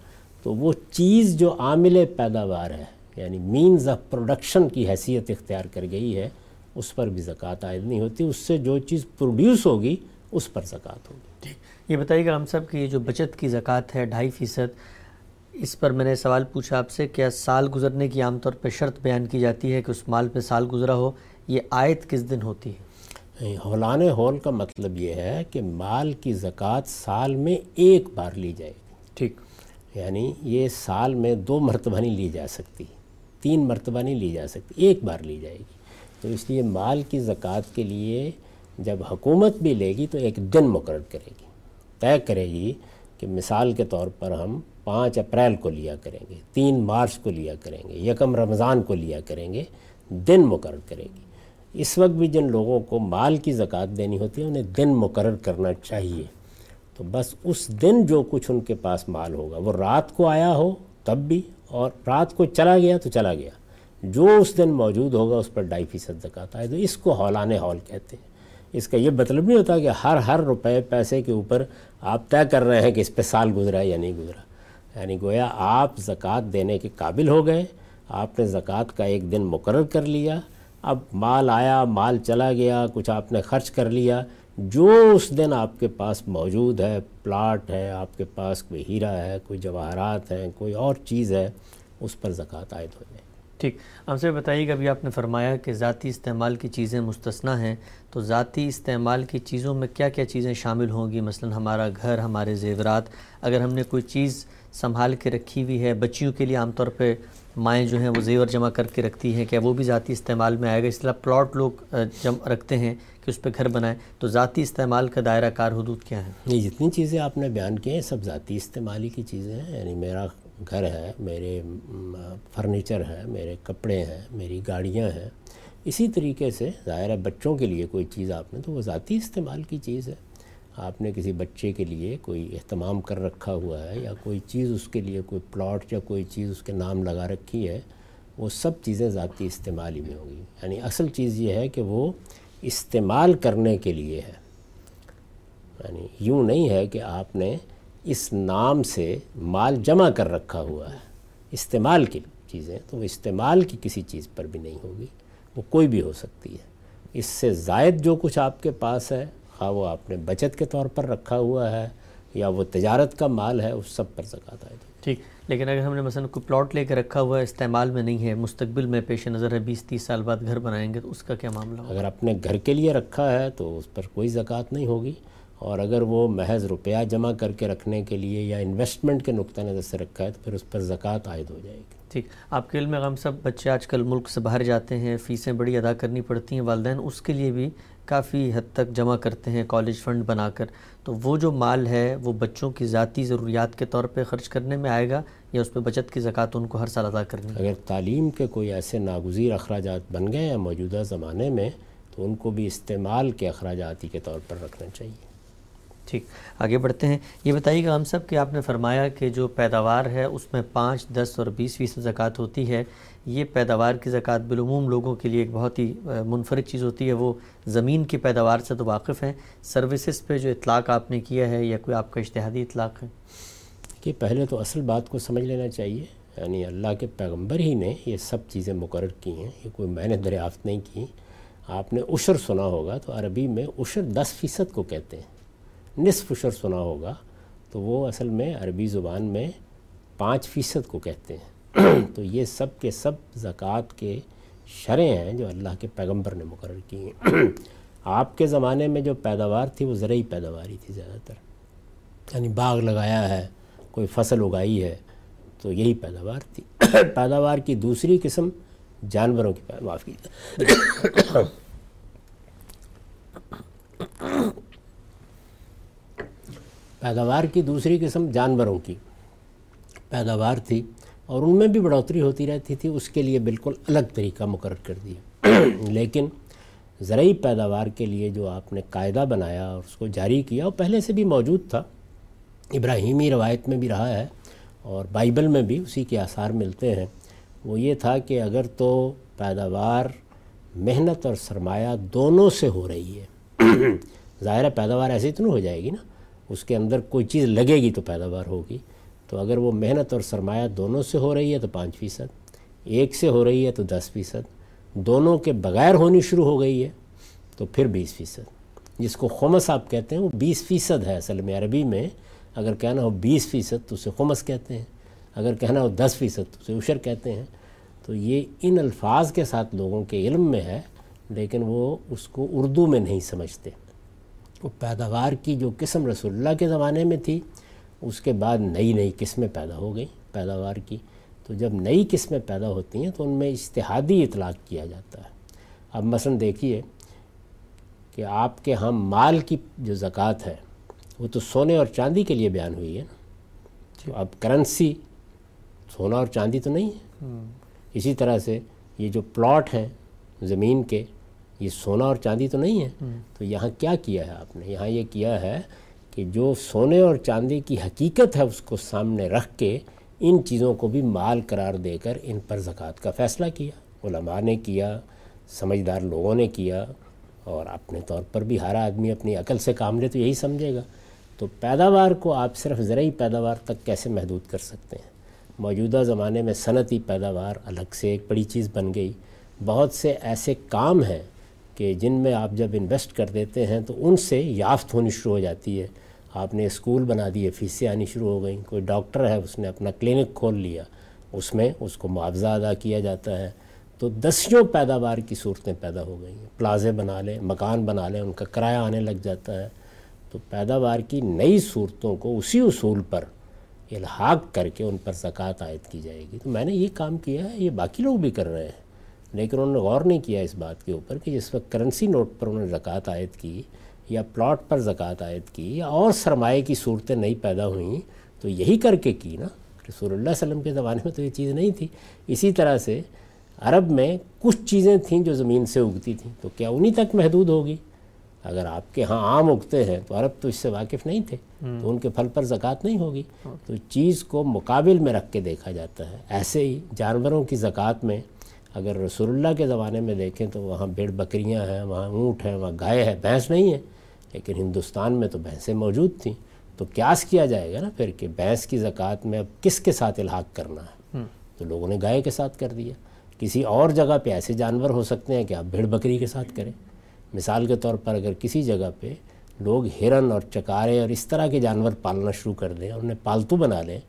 تو وہ چیز جو عامل پیداوار ہے یعنی مینز آف پروڈکشن کی حیثیت اختیار کر گئی ہے، اس پر بھی زکوٰۃ عائد نہیں ہوتی۔ اس سے جو چیز پروڈیوس ہوگی اس پر زکوٰۃ ہوگی۔ یہ بتائیے گا ہم سب کہ یہ جو بچت کی زکوٰۃ ہے ڈھائی فیصد اس پر میں نے سوال پوچھا آپ سے کیا سال گزرنے کی عام طور پہ شرط بیان کی جاتی ہے کہ اس مال پہ سال گزرا ہو؟ یہ آیت کس دن ہوتی ہے؟ ہولان ہول کا مطلب یہ ہے کہ مال کی زکوٰۃ سال میں ایک بار لی جائے گی۔ ٹھیک۔ یعنی یہ سال میں دو مرتبہ نہیں لی جا سکتی تین مرتبہ نہیں لی جا سکتی ایک بار لی جائے گی۔ تو اس لیے مال کی زکوٰۃ کے لیے جب حکومت بھی لے گی تو ایک دن مقرر کرے گی۔ طے کرے گی کہ مثال کے طور پر ہم پانچ اپریل کو لیا کریں گے، تین مارچ کو لیا کریں گے، یکم رمضان کو لیا کریں گے، دن مقرر کرے گی۔ اس وقت بھی جن لوگوں کو مال کی زکوٰۃ دینی ہوتی ہے، انہیں دن مقرر کرنا چاہیے۔ تو بس اس دن جو کچھ ان کے پاس مال ہوگا، وہ رات کو آیا ہو تب بھی، اور رات کو چلا گیا تو چلا گیا۔ جو اس دن موجود ہوگا، اس پر ڈھائی فیصد زکوٰۃ آئے۔ تو اس کو ہولان ہال کہتے ہیں۔ اس کا یہ مطلب نہیں ہوتا کہ ہر ہر روپے پیسے کے اوپر آپ طے کر رہے ہیں کہ اس پہ سال گزرا ہے یا نہیں گزرا۔ یعنی گویا آپ زکوٰۃ دینے کے قابل ہو گئے، آپ نے زکوٰۃ کا ایک دن مقرر کر لیا، اب مال آیا، مال چلا گیا، کچھ آپ نے خرچ کر لیا، جو اس دن آپ کے پاس موجود ہے، پلاٹ ہے، آپ کے پاس کوئی ہیرا ہے، کوئی جواہرات ہیں، کوئی اور چیز ہے، اس پر زکوٰۃ عائد ہو جائے۔ ٹھیک۔ ہم سے بتائیے گا ابھی آپ نے فرمایا کہ ذاتی استعمال کی چیزیں مستثنا ہیں، تو ذاتی استعمال کی چیزوں میں کیا کیا چیزیں شامل ہوں گی؟ مثلا ہمارا گھر، ہمارے زیورات۔ اگر ہم نے کوئی چیز سنبھال کے رکھی ہوئی ہے، بچیوں کے لیے عام طور پہ مائیں جو ہیں وہ زیور جمع کر کے رکھتی ہیں، کیا وہ بھی ذاتی استعمال میں آئے گا؟ اس طرح پلاٹ لوگ جم، رکھتے ہیں کہ اس پہ گھر بنائیں۔ تو ذاتی استعمال کا دائرہ کار حدود کیا ہے؟ یہ جتنی چیزیں آپ نے بیان کی ہیں سب ذاتی استعمالی کی چیزیں ہیں یعنی میرا گھر ہے، میرے فرنیچر ہے، میرے کپڑے ہیں، میری گاڑیاں ہیں۔ اسی طریقے سے ظاہر ہے بچوں کے لیے کوئی چیز آپ نے، تو وہ ذاتی استعمال کی چیز ہے۔ آپ نے کسی بچے کے لیے کوئی اہتمام کر رکھا ہوا ہے یا کوئی چیز اس کے لیے کوئی پلاٹ یا کوئی چیز اس کے نام لگا رکھی ہے، وہ سب چیزیں ذاتی استعمال ہی میں ہوگی یعنی اصل چیز یہ ہے کہ وہ استعمال کرنے کے لیے ہے۔ یعنی یوں نہیں ہے کہ آپ نے اس نام سے مال جمع کر رکھا ہوا ہے۔ استعمال کی چیزیں تو وہ استعمال کی کسی چیز پر بھی نہیں ہوگی وہ کوئی بھی ہو سکتی ہے۔ اس سے زائد جو کچھ آپ کے پاس ہے خواہ وہ آپ نے بچت کے طور پر رکھا ہوا ہے یا وہ تجارت کا مال ہے اس سب پر زکوٰۃ آئے ٹھیک لیکن اگر ہم نے مثلا کوئی پلاٹ لے کے رکھا ہوا ہے استعمال میں نہیں ہے مستقبل میں پیش نظر ہے بیس تیس سال بعد گھر بنائیں گے تو اس کا کیا معاملہ ہوگا؟ اگر اپنے گھر کے لیے رکھا ہے تو اس پر کوئی زکوٰۃ نہیں ہوگی۔ اور اگر وہ محض روپیہ جمع کر کے رکھنے کے لیے یا انویسٹمنٹ کے نقطہ نظر سے رکھا ہے تو پھر اس پر زکوٰۃ عائد ہو جائے گی۔ ٹھیک۔ آپ کے علم میں غم سب بچے آج کل ملک سے باہر جاتے ہیں فیسیں بڑی ادا کرنی پڑتی ہیں والدین اس کے لیے بھی کافی حد تک جمع کرتے ہیں کالج فنڈ بنا کر۔ تو وہ جو مال ہے وہ بچوں کی ذاتی ضروریات کے طور پہ خرچ کرنے میں آئے گا یا اس پہ بچت کی زکوٰۃ ان کو ہر سال ادا کرنی اگر تعلیم کے کوئی ایسے ناگزیر اخراجات بن گئے ہیں موجودہ زمانے میں تو ان کو بھی استعمال کے اخراجاتی کے طور پر رکھنا چاہیے۔ ٹھیک، آگے بڑھتے ہیں۔ یہ بتائیے گا ہم سب کہ آپ نے فرمایا کہ جو پیداوار ہے اس میں پانچ، دس اور بیس فیصد زکوٰۃ ہوتی ہے۔ یہ پیداوار کی زکوٰۃ بالعموم لوگوں کے لیے ایک بہت ہی منفرد چیز ہوتی ہے۔ وہ زمین کی پیداوار سے تو واقف ہیں۔ سروسز پہ جو اطلاق آپ نے کیا ہے یا کوئی آپ کا اشتہادی اطلاق ہے؟ کہ پہلے تو اصل بات کو سمجھ لینا چاہیے۔ یعنی اللہ کے پیغمبر ہی نے یہ سب چیزیں مقرر کی ہیں۔ یہ کوئی میں نے دریافت نہیں کی۔ آپ نے عشر سنا ہوگا تو عربی میں عشر دس فیصد کو کہتے ہیں۔ نصف عشر سنا ہوگا، تو وہ اصل میں عربی زبان میں پانچ فیصد کو کہتے ہیں۔ [CLEARS THROAT] تو یہ سب کے سب زکوٰۃ کے شرح ہیں جو اللہ کے پیغمبر نے مقرر کی ہیں۔ [CLEARS THROAT] آپ کے زمانے میں جو پیداوار تھی، وہ زرعی پیداواری تھی زیادہ تر۔ یعنی باغ لگایا ہے، کوئی فصل اگائی ہے، تو یہی پیداوار تھی۔ [CLEARS THROAT] پیداوار کی دوسری قسم جانوروں کی پیداوار۔ کی پیداوار کی دوسری قسم جانوروں کی پیداوار تھی اور ان میں بھی بڑھوتری ہوتی رہتی تھی، اس کے لیے بالکل الگ طریقہ مقرر کر دیا۔ [CLEARS THROAT] لیکن زرعی پیداوار کے لیے جو آپ نے قاعدہ بنایا اور اس کو جاری کیا، وہ پہلے سے بھی موجود تھا۔ ابراہیمی روایت میں بھی رہا ہے اور بائبل میں بھی اسی کے آثار ملتے ہیں۔ وہ یہ تھا کہ اگر تو پیداوار، محنت اور سرمایہ دونوں سے ہو رہی ہے، [CLEARS THROAT] ظاہر پیداوار ایسے اتنی ہو جائے گی نا۔ اس کے اندر کوئی چیز لگے گی تو پیداوار ہوگی۔ تو اگر وہ محنت اور سرمایہ دونوں سے ہو رہی ہے تو پانچ فیصد، ایک سے ہو رہی ہے تو دس فیصد، دونوں کے بغیر ہونی شروع ہو گئی ہے تو پھر بیس فیصد۔ جس کو خمس آپ کہتے ہیں وہ بیس فیصد ہے۔ اصل میں عربی میں اگر کہنا ہو بیس فیصد تو اسے خمس کہتے ہیں، اگر کہنا ہو دس فیصد تو اسے عشر کہتے ہیں۔ تو یہ ان الفاظ کے ساتھ لوگوں کے علم میں ہے، لیکن وہ اس کو اردو میں نہیں سمجھتے۔ وہ پیداوار کی جو قسم رسول اللہ کے زمانے میں تھی اس کے بعد نئی نئی قسمیں پیدا ہو گئیں پیداوار کی۔ تو جب نئی قسمیں پیدا ہوتی ہیں تو ان میں اشتہادی اطلاق کیا جاتا ہے۔ اب مثلا دیکھیے کہ آپ کے ہم مال کی جو زکوٰۃ ہے وہ تو سونے اور چاندی کے لیے بیان ہوئی ہے نا۔ تو اب کرنسی سونا اور چاندی تو نہیں ہے۔ اسی طرح سے یہ جو پلاٹ ہیں زمین کے یہ سونا اور چاندی تو نہیں ہے۔ تو یہاں کیا کیا ہے آپ نے؟ یہاں یہ کیا ہے کہ جو سونے اور چاندی کی حقیقت ہے اس کو سامنے رکھ کے ان چیزوں کو بھی مال قرار دے کر ان پر زکوٰۃ کا فیصلہ کیا۔ علماء نے کیا سمجھدار لوگوں نے کیا اور اپنے طور پر بھی ہر آدمی اپنی عقل سے کام لے تو یہی سمجھے گا۔ تو پیداوار کو آپ صرف زرعی پیداوار تک کیسے محدود کر سکتے ہیں؟ موجودہ زمانے میں صنعتی پیداوار الگ سے ایک بڑی چیز بن گئی۔ بہت سے ایسے کام ہیں کہ جن میں آپ جب انویسٹ کر دیتے ہیں تو ان سے یافت ہونی شروع ہو جاتی ہے۔ آپ نے اسکول بنا دیے فیسیں آنی شروع ہو گئیں، کوئی ڈاکٹر ہے، اس نے اپنا کلینک کھول لیا، اس میں اس کو معاوضہ ادا کیا جاتا ہے۔ تو دسیوں پیداوار کی صورتیں پیدا ہو گئی ہیں پلازے بنا لیں، مکان بنا لیں، ان کا کرایہ آنے لگ جاتا ہے۔ تو پیداوار کی نئی صورتوں کو اسی اصول پر الحاق کر کے ان پر زکوٰۃ عائد کی جائے گی۔ تو میں نے یہ کام کیا ہے، یہ باقی لوگ بھی کر رہے ہیں۔ لیکن انہوں نے غور نہیں کیا اس بات کے اوپر کہ جس وقت کرنسی نوٹ پر انہوں نے زکوٰۃ عائد کی یا پلاٹ پر زکوٰۃ عائد کی یا اور سرمایہ کی صورتیں نئی پیدا ہوئیں تو یہی کر کے کی نا۔ رسول اللہ علیہ وسلم کے زمانے میں تو یہ چیز نہیں تھی۔ اسی طرح سے عرب میں کچھ چیزیں تھیں جو زمین سے اگتی تھیں تو کیا انہی تک محدود ہوگی؟ اگر آپ کے ہاں عام اگتے ہیں تو عرب تو اس سے واقف نہیں تھے تو ان کے پھل پر زکوٰۃ نہیں ہوگی۔ تو چیز کو مقابل میں رکھ کے دیکھا جاتا ہے۔ ایسے ہی جانوروں کی زکوٰۃ میں اگر رسول اللہ کے زمانے میں دیکھیں تو وہاں بیڑ بکریاں ہیں وہاں اونٹ ہیں وہاں گائے ہے بھینس نہیں ہے لیکن ہندوستان میں تو بھینسیں موجود تھیں۔ تو کیاس کیا جائے گا نا پھر کہ بھینس کی زکوٰۃ میں اب کس کے ساتھ الحاق کرنا ہے؟ تو لوگوں نے گائے کے ساتھ کر دیا۔ کسی اور جگہ پہ ایسے جانور ہو سکتے ہیں کہ آپ بھیڑ بکری کے ساتھ کریں۔ مثال کے طور پر اگر کسی جگہ پہ لوگ ہرن اور چکارے اور اس طرح کے جانور پالنا شروع کر دیں اور انہیں پالتو بنا لیں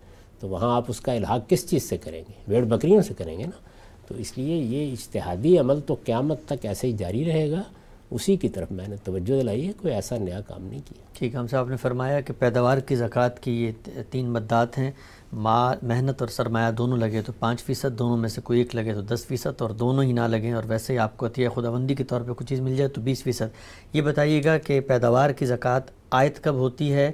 تو وہاں آپ اس کا الحاق کس چیز سے کریں گے؟ بھیڑ بکریوں سے کریں گے نا۔ تو اس لیے یہ اجتہادی عمل تو قیامت تک ایسے ہی جاری رہے گا، اسی کی طرف میں نے توجہ دلائی ہے، کوئی ایسا نیا کام نہیں کیا۔ ٹھیک، ہم صاحب نے فرمایا کہ پیداوار کی زکوٰۃ کی یہ تین مدات ہیں۔ ماں محنت اور سرمایہ دونوں لگے تو پانچ فیصد، دونوں میں سے کوئی ایک لگے تو دس فیصد اور دونوں ہی نہ لگیں۔ اور ویسے ہی آپ کو عطیہ خداوندی کے طور پہ کچھ چیز مل جائے تو بیس فیصد۔ یہ بتائیے گا کہ پیداوار کی زکوٰۃ آیت کب ہوتی ہے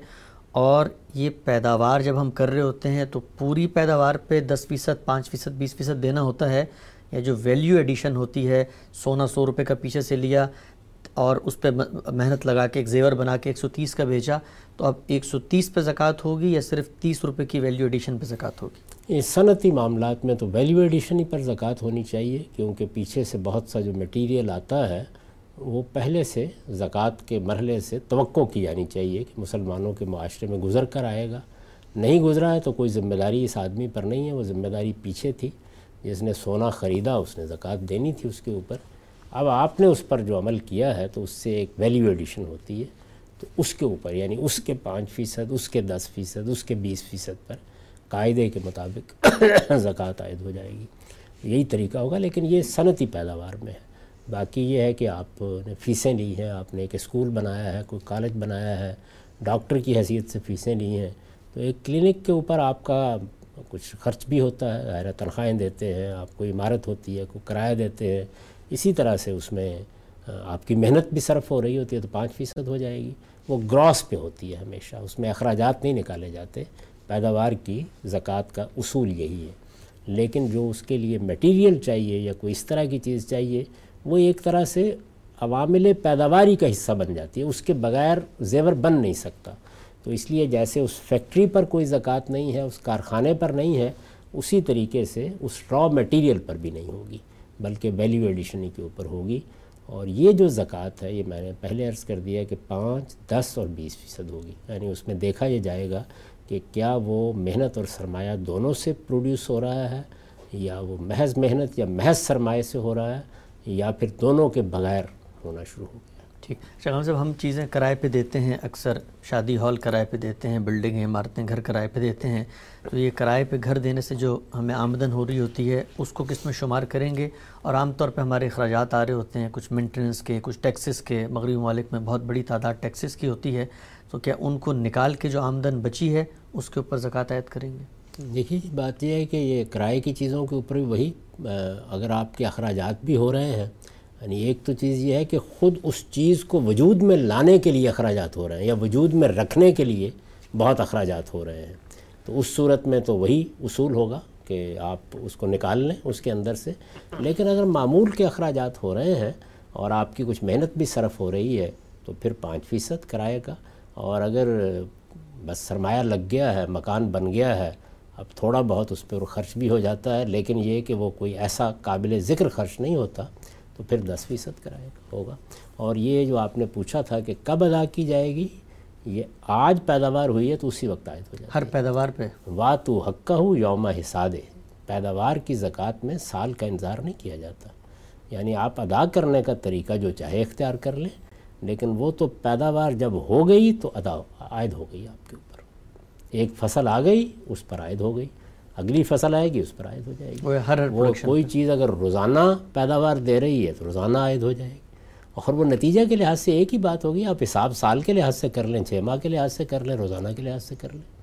اور یہ پیداوار جب ہم کر رہے ہوتے ہیں تو پوری پیداوار پہ دس فیصد، پانچ فیصد، بیس فیصد دینا ہوتا ہے یا جو ویلیو ایڈیشن ہوتی ہے، سونا سو روپے کا پیچھے سے لیا اور اس پہ محنت لگا کے ایک زیور بنا کے ایک سو تیس کا بھیجا، تو اب ایک سو تیس پہ زکوٰۃ ہوگی یا صرف تیس روپے کی ویلیو ایڈیشن پہ زکوٰۃ ہوگی؟ اس صنعتی معاملات میں تو ویلیو ایڈیشن ہی پر زکوٰۃ ہونی چاہیے، کیونکہ پیچھے سے بہت سا جو میٹیریل آتا ہے وہ پہلے سے زکوٰۃ کے مرحلے سے توقع کی جانی چاہیے کہ مسلمانوں کے معاشرے میں گزر کر آئے گا۔ نہیں گزرا ہے تو کوئی ذمہ داری اس آدمی پر نہیں ہے، وہ ذمہ داری پیچھے تھی۔ جس نے سونا خریدا، اس نے زکوٰۃ دینی تھی اس کے اوپر۔ اب آپ نے اس پر جو عمل کیا ہے تو اس سے ایک ویلیو ایڈیشن ہوتی ہے۔ تو اس کے اوپر یعنی اس کے پانچ فیصد، اس کے دس فیصد، اس کے بیس فیصد پر قاعدے کے مطابق [COUGHS] زکوٰۃ عائد ہو جائے گی۔ یہی طریقہ ہوگا، لیکن یہ صنعتی پیداوار میں ہے۔ باقی یہ ہے کہ آپ نے فیسیں لی ہیں، آپ نے ایک اسکول بنایا ہے، کوئی کالج بنایا ہے، ڈاکٹر کی حیثیت سے فیسیں لی ہیں۔ تو ایک کلینک کے اوپر آپ کا کچھ خرچ بھی ہوتا ہے ظاہر تنخواہیں دیتے ہیں، آپ کو عمارت ہوتی ہے، کوئی کرایہ دیتے ہیں۔ اسی طرح سے اس میں آپ کی محنت بھی صرف ہو رہی ہوتی ہے تو پانچ فیصد ہو جائے گی۔ وہ گراس پہ ہوتی ہے ہمیشہ، اس میں اخراجات نہیں نکالے جاتے۔ پیداوار کی زکوٰۃ کا اصول یہی ہے۔ لیکن جو اس کے لیے میٹیریل چاہیے یا کوئی اس طرح کی چیز چاہیے وہ ایک طرح سے عوامل پیداواری کا حصہ بن جاتی ہے، اس کے بغیر زیور بن نہیں سکتا۔ تو اس لیے جیسے اس فیکٹری پر کوئی زکوٰۃ نہیں ہے، اس کارخانے پر نہیں ہے، اسی طریقے سے اس را میٹیریل پر بھی نہیں ہوگی، بلکہ ویلیو ایڈیشن کے اوپر ہوگی۔ اور یہ جو زکوٰۃ ہے، یہ میں نے پہلے عرض کر دیا کہ پانچ، دس اور بیس فیصد ہوگی۔ یعنی اس میں دیکھا یہ جائے گا کہ کیا وہ محنت اور سرمایہ دونوں سے پروڈیوس ہو رہا ہے، یا وہ محض محنت یا محض سرمایہ سے ہو رہا ہے یا پھر دونوں کے بغیر ہونا شروع ہو گیا۔ ٹھیک۔ شغم صاحب، ہم چیزیں کرائے پہ دیتے ہیں، اکثر شادی ہال کرائے پہ دیتے ہیں، بلڈنگیں، عمارتیں، گھر کرائے پہ دیتے ہیں۔ تو یہ کرائے پہ گھر دینے سے جو ہمیں آمدن ہو رہی ہوتی ہے، اس کو کس میں شمار کریں گے؟ اور عام طور پہ ہمارے اخراجات آ رہے ہوتے ہیں، کچھ مینٹیننس کے، کچھ ٹیکسز کے۔ مغربی ممالک میں بہت بڑی تعداد ٹیکسز کی ہوتی ہے۔ تو کیا ان کو نکال کے جو آمدن بچی ہے، اس کے اوپر زکوٰۃ عائد کریں گے؟ دیکھیے بات یہ ہے کہ یہ کرائے کی چیزوں کے اوپر بھی وہی اگر آپ کے اخراجات بھی ہو رہے ہیں یعنی ایک تو چیز یہ ہے کہ خود اس چیز کو وجود میں لانے کے لیے اخراجات ہو رہے ہیں، یا وجود میں رکھنے کے لیے بہت اخراجات ہو رہے ہیں۔ تو اس صورت میں تو وہی اصول ہوگا کہ آپ اس کو نکال لیں اس کے اندر سے۔ لیکن اگر معمول کے اخراجات ہو رہے ہیں اور آپ کی کچھ محنت بھی صرف ہو رہی ہے، تو پھر پانچ فیصد کرائے گا اور اگر بس سرمایہ لگ گیا ہے، مکان بن گیا ہے اب تھوڑا بہت اس پہ خرچ بھی ہو جاتا ہے لیکن یہ کہ وہ کوئی ایسا قابل ذکر خرچ نہیں ہوتا تو پھر دس فیصد کرائے گا ہوگا۔ اور یہ جو آپ نے پوچھا تھا کہ کب ادا کی جائے گی یہ آج پیداوار ہوئی ہے تو اسی وقت عائد ہو جائے ہر پیداوار پہ۔ وا تو حق کا ہو یوم حساد پیداوار کی زکوٰۃ میں سال کا انتظار نہیں کیا جاتا۔ یعنی آپ ادا کرنے کا طریقہ جو چاہے اختیار کر لیں لیکن وہ تو پیداوار جب ہو گئی تو ادا عائد ہو گئی آپ کے اوپر۔ ایک فصل آ گئی اس پر عائد ہو گئی۔ اگلی فصل آئے گی اس پر عائد ہو جائے گی۔ ہر وہ کوئی چیز اگر روزانہ پیداوار دے رہی ہے تو روزانہ عائد ہو جائے گی۔ اور وہ نتیجہ کے لحاظ سے ایک ہی بات ہوگی آپ حساب سال کے لحاظ سے کر لیں چھ ماہ کے لحاظ سے کر لیں روزانہ کے لحاظ سے کر لیں۔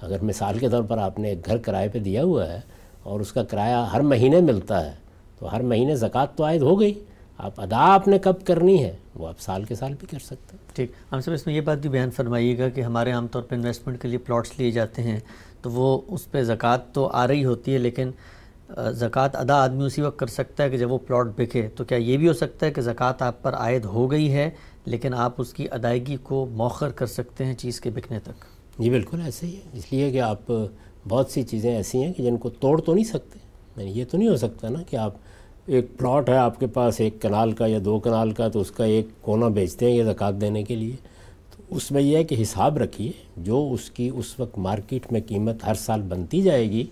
اگر مثال کے طور پر آپ نے ایک گھر کرائے پہ دیا ہوا ہے اور اس کا کرایہ ہر مہینے ملتا ہے تو ہر مہینے زکوٰۃ تو عائد ہو گئی۔ آپ ادا آپ نے کب کرنی ہے وہ آپ سال کے سال بھی کر سکتے ہیں۔ ٹھیک۔ ہم سب اس میں یہ بات بھی بیان فرمائیے گا کہ ہمارے عام طور پہ انویسٹمنٹ کے لیے پلاٹس لیے جاتے ہیں تو وہ اس پہ زکوٰۃ تو آ رہی ہوتی ہے لیکن زکوٰۃ ادا آدمی اسی وقت کر سکتا ہے کہ جب وہ پلاٹ بکے تو کیا یہ بھی ہو سکتا ہے کہ زکوٰۃ آپ پر عائد ہو گئی ہے لیکن آپ اس کی ادائیگی کو موخر کر سکتے ہیں چیز کے بکنے تک؟ جی بالکل ایسے ہی ہے۔ اس لیے کہ آپ بہت سی چیزیں ایسی ہیں کہ جن کو توڑ تو نہیں سکتے۔ یعنی یہ تو نہیں ہو سکتا نا کہ آپ ایک پلاٹ ہے آپ کے پاس ایک کنال کا یا دو کنال کا تو اس کا ایک کونا بیچتے ہیں یہ زکوٰۃ دینے کے لیے۔ تو اس میں یہ ہے کہ حساب رکھیے جو اس کی اس وقت مارکیٹ میں قیمت ہر سال بنتی جائے گی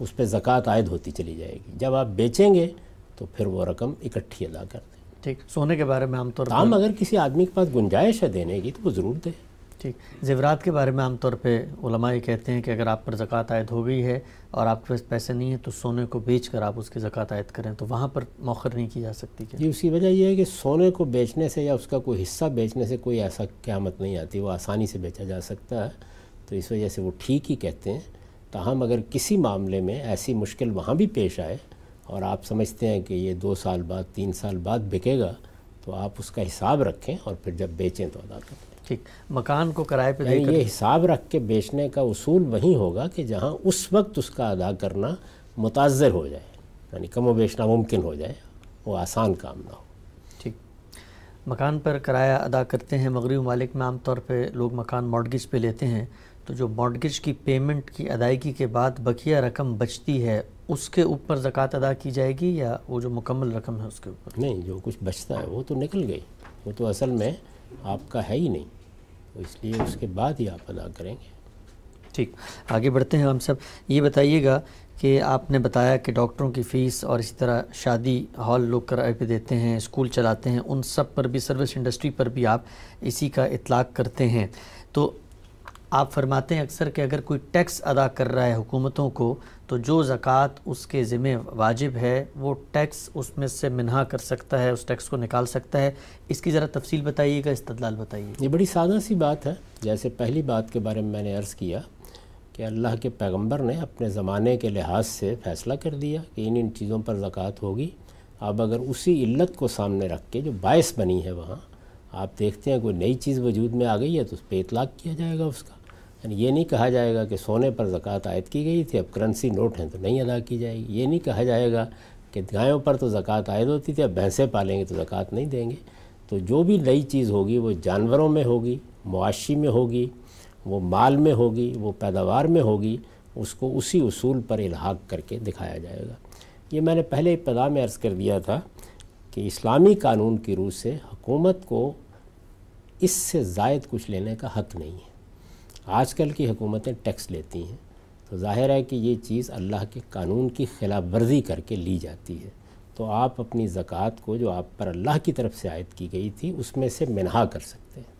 اس پہ زکوٰۃ عائد ہوتی چلی جائے گی۔ جب آپ بیچیں گے تو پھر وہ رقم اکٹھی ادا کر دیں۔ ٹھیک سونے کے بارے میں عام طور پر اگر کسی آدمی کے پاس گنجائش ہے دینے کی تو وہ ضرور دے۔ ٹھیک۔ زیورات کے بارے میں عام طور پہ علماء یہ کہتے ہیں کہ اگر آپ پر زکوٰۃ عائد ہو گئی ہے اور آپ کے پاس پیسے نہیں ہیں تو سونے کو بیچ کر آپ اس کی زکوٰۃ عائد کریں، تو وہاں پر موخر نہیں کی جا سکتی جی اس کی وجہ یہ ہے کہ سونے کو بیچنے سے یا اس کا کوئی حصہ بیچنے سے کوئی ایسا قیامت نہیں آتی، وہ آسانی سے بیچا جا سکتا ہے۔ تو اس وجہ سے وہ ٹھیک ہی کہتے ہیں۔ تاہم، اگر کسی معاملے میں ایسی مشکل وہاں بھی پیش آئے اور آپ سمجھتے ہیں کہ یہ دو سال بعد، تین سال بعد بکے گا، تو آپ اس کا حساب رکھیں اور پھر جب بیچیں تو ادا کریں۔ ٹھیک مکان کو کرائے پہ یعنی یہ حساب رکھ کے بیچنے کا اصول وہیں ہوگا کہ جہاں اس وقت اس کا ادا کرنا متاثر ہو جائے یعنی کم و بیچنا ممکن ہو جائے وہ آسان کام نہ ہو۔ ٹھیک۔ مکان پر کرایہ ادا کرتے ہیں مغربی ممالک میں عام طور پہ لوگ مکان مارڈگیج پہ لیتے ہیں۔ تو جو مارڈگیج کی پیمنٹ کی ادائیگی کے بعد بقیہ رقم بچتی ہے اس کے اوپر زکوٰۃ ادا کی جائے گی یا وہ جو مکمل رقم ہے اس کے اوپر؟ نہیں جو کچھ بچتا ہے وہ تو نکل گئی۔ وہ تو اصل میں آپ کا ہے ہی نہیں۔ تو اس لیے اس کے بعد ہی آپ ادا کریں گے۔ ٹھیک، آگے بڑھتے ہیں ہم سب۔ یہ بتائیے گا کہ آپ نے بتایا کہ ڈاکٹروں کی فیس اور اسی طرح شادی ہال لوگ کرائے پہ دیتے ہیں، اسکول چلاتے ہیں، ان سب پر بھی، سروس انڈسٹری پر بھی آپ اسی کا اطلاق کرتے ہیں۔ تو آپ فرماتے ہیں اکثر کہ اگر کوئی ٹیکس ادا کر رہا ہے حکومتوں کو تو جو زکوٰۃ اس کے ذمہ واجب ہے، وہ ٹیکس اس میں سے منہا کر سکتا ہے، اس ٹیکس کو نکال سکتا ہے۔ اس کی ذرا تفصیل بتائیے گا، استدلال بتائیے۔ یہ بڑی سادہ سی بات ہے۔ جیسے پہلی بات کے بارے میں میں نے عرض کیا کہ اللہ کے پیغمبر نے اپنے زمانے کے لحاظ سے فیصلہ کر دیا کہ ان ان چیزوں پر زکوٰۃ ہوگی۔ اب اگر اسی علت کو سامنے رکھ کے جو باعث بنی ہے وہاں، آپ دیکھتے ہیں کوئی نئی چیز وجود میں آ گئی ہے تو اس پہ اطلاق کیا جائے گا اس کا۔ یعنی یہ نہیں کہا جائے گا کہ سونے پر زکوٰۃ عائد کی گئی تھی، اب کرنسی نوٹ ہیں تو نہیں ادا کی جائے گی۔ یہ نہیں کہا جائے گا کہ گایوں پر تو زکوٰۃ عائد ہوتی تھی، اب بھینسیں پالیں گے تو زکوٰۃ نہیں دیں گے۔ تو جو بھی نئی چیز ہوگی وہ جانوروں میں ہوگی، معاشی میں ہوگی، وہ مال میں ہوگی، وہ پیداوار میں ہوگی، اس کو اسی اصول پر الحاق کر کے دکھایا جائے گا۔ یہ میں نے پہلے ابتدا میں عرض کر دیا تھا کہ اسلامی قانون کی روح سے حکومت کو اس سے زائد کچھ لینے کا حق نہیں ہے۔ آج کل کی حکومتیں ٹیکس لیتی ہیں، تو ظاہر ہے کہ یہ چیز اللہ کے قانون کی خلاف ورزی کر کے لی جاتی ہے۔ تو آپ اپنی زکوٰۃ کو جو آپ پر اللہ کی طرف سے عائد کی گئی تھی، اس میں سے منہا کر سکتے ہیں۔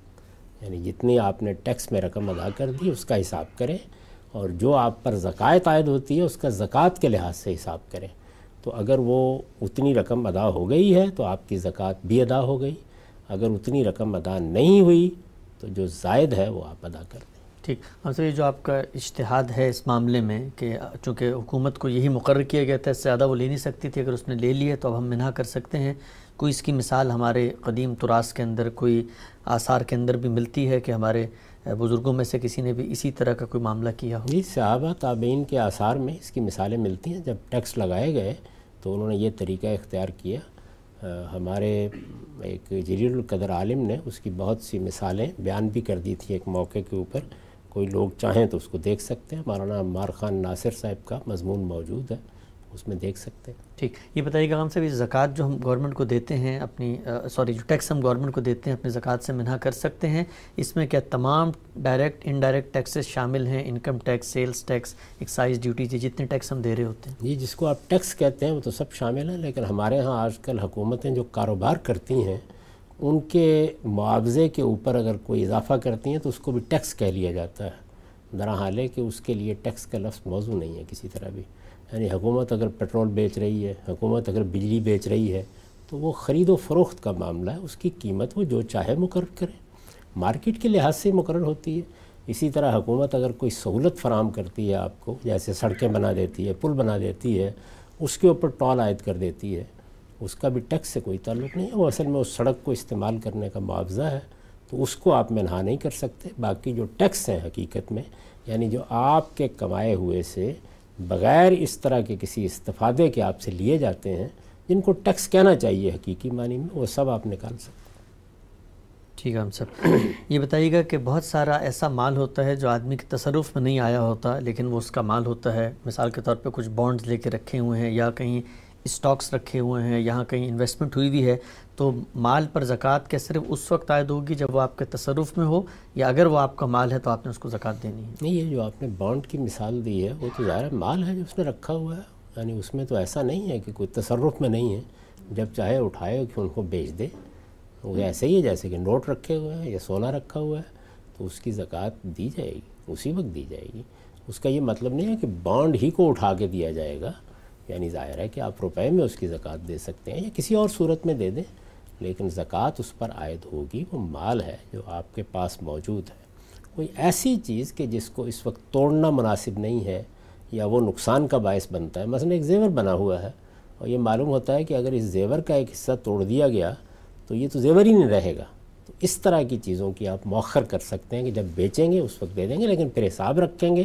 یعنی جتنی آپ نے ٹیکس میں رقم ادا کر دی، اس کا حساب کریں۔ اور جو آپ پر زکوٰۃ عائد ہوتی ہے، اس کا زکوٰۃ کے لحاظ سے حساب کریں۔ تو اگر وہ اتنی رقم ادا ہو گئی ہے، تو آپ کی زکوٰۃ بھی ادا ہو گئی۔ اگر اتنی رقم ادا نہیں ہوئی، تو جو زائد ہے، وہ آپ ادا کر دیں۔ ٹھیک۔ ہاں سر یہ جو آپ کا اجتہاد ہے اس معاملے میں کہ چونکہ حکومت کو یہی مقرر کیا گیا تھا، اس سے زیادہ وہ لے نہیں سکتی تھی، اگر اس نے لے لی ہے تو اب ہم منع کر سکتے ہیں۔ کوئی اس کی مثال ہمارے قدیم تراس کے اندر، کوئی آثار کے اندر بھی ملتی ہے کہ ہمارے بزرگوں میں سے کسی نے بھی اسی طرح کا کوئی معاملہ کیا ہو؟ جی صحابہ تابعین کے آثار میں اس کی مثالیں ملتی ہیں۔ جب ٹیکس لگائے گئے تو انہوں نے یہ طریقہ اختیار کیا۔ ہمارے ایک جلیل القدر عالم نے اس کی بہت سی مثالیں بیان بھی کر دی تھی ایک موقع کے اوپر۔ کوئی لوگ چاہیں تو اس کو دیکھ سکتے ہیں۔ مولانا عمار خان ناصر صاحب کا مضمون موجود ہے اس میں دیکھ سکتے ہیں۔ ٹھیک یہ بتائیے گا ہم صاحب یہ زکوٰۃ جو ہم گورنمنٹ کو دیتے ہیں اپنی سوری جو ٹیکس ہم گورنمنٹ کو دیتے ہیں اپنی زکوٰۃ سے منع کر سکتے ہیں۔ اس میں کیا تمام ڈائریکٹ انڈائریکٹ ٹیکسز شامل ہیں؟ Income tax sales tax excise duty جتنے ٹیکس ہم دے رہے ہوتے ہیں۔ جی جس کو آپ ٹیکس کہتے ہیں وہ تو سب شامل ہیں لیکن ہمارے ہاں آج کل حکومتیں جو کاروبار کرتی ہیں ان کے معاوضے کے اوپر اگر کوئی اضافہ کرتی ہیں تو اس کو بھی ٹیکس کہہ لیا جاتا ہے۔ درا حال ہے کہ اس کے لیے ٹیکس کا لفظ موضوع نہیں ہے کسی طرح بھی۔ یعنی حکومت اگر پیٹرول بیچ رہی ہے، حکومت اگر بجلی بیچ رہی ہے، تو وہ خرید و فروخت کا معاملہ ہے، اس کی قیمت وہ جو چاہے مقرر کرے۔ مارکیٹ کے لحاظ سے مقرر ہوتی ہے۔ اسی طرح حکومت اگر کوئی سہولت فراہم کرتی ہے آپ کو، جیسے سڑکیں بنا دیتی ہے، پل بنا دیتی ہے، اس کے اوپر ٹول عائد کر دیتی ہے۔ اس کا بھی ٹیکس سے کوئی تعلق نہیں ہے۔ وہ اصل میں اس سڑک کو استعمال کرنے کا معاوضہ ہے۔ تو اس کو آپ منہا نہیں کر سکتے۔ باقی جو ٹیکس ہیں حقیقت میں یعنی جو آپ کے کمائے ہوئے سے بغیر اس طرح کے کسی استفادے کے آپ سے لیے جاتے ہیں، جن کو ٹیکس کہنا چاہیے حقیقی معنی میں، وہ سب آپ نکال سکتے ہیں۔ ٹھیک ہے ہم سب۔ یہ بتائیے گا کہ بہت سارا ایسا مال ہوتا ہے جو آدمی کے تصرف میں نہیں آیا ہوتا، لیکن وہ اس کا مال ہوتا ہے۔ مثال کے طور پہ کچھ بانڈز لے کے رکھے ہوئے ہیں یا کہیں اسٹاکس رکھے ہوئے ہیں، یہاں کہیں انویسٹمنٹ ہوئی بھی ہے، تو مال پر زکوٰۃ کے صرف اس وقت عائد ہوگی جب وہ آپ کے تصرف میں ہو، یا اگر وہ آپ کا مال ہے تو آپ نے اس کو زکوٰۃ دینی ہے؟ نہیں، یہ جو آپ نے بانڈ کی مثال دی ہے، وہ تو ظاہر مال ہے جو اس نے رکھا ہوا ہے یعنی اس میں تو ایسا نہیں ہے کہ کوئی تصرف میں نہیں ہے۔ جب چاہے اٹھائے کہ ان کو بیچ دے، وہ ایسے ہی ہے جیسے کہ نوٹ رکھے ہوئے ہیں یا سونا رکھا ہوا ہے، تو اس کی زکوٰۃ دی جائے گی، اسی وقت دی جائے گی۔ اس کا یہ مطلب نہیں ہے کہ بانڈ ہی کو اٹھا کے دیا جائے گا یعنی ظاہر ہے کہ آپ روپے میں اس کی زکوٰۃ دے سکتے ہیں یا کسی اور صورت میں دے دیں، لیکن زکوٰۃ اس پر عائد ہوگی، وہ مال ہے جو آپ کے پاس موجود ہے۔ کوئی ایسی چیز کہ جس کو اس وقت توڑنا مناسب نہیں ہے یا وہ نقصان کا باعث بنتا ہے۔ مثلا ایک زیور بنا ہوا ہے اور یہ معلوم ہوتا ہے کہ اگر اس زیور کا ایک حصہ توڑ دیا گیا تو یہ تو زیور ہی نہیں رہے گا۔ تو اس طرح کی چیزوں کی آپ مؤخر کر سکتے ہیں کہ جب بیچیں گے اس وقت دے دیں گے، لیکن پھر حساب رکھیں گے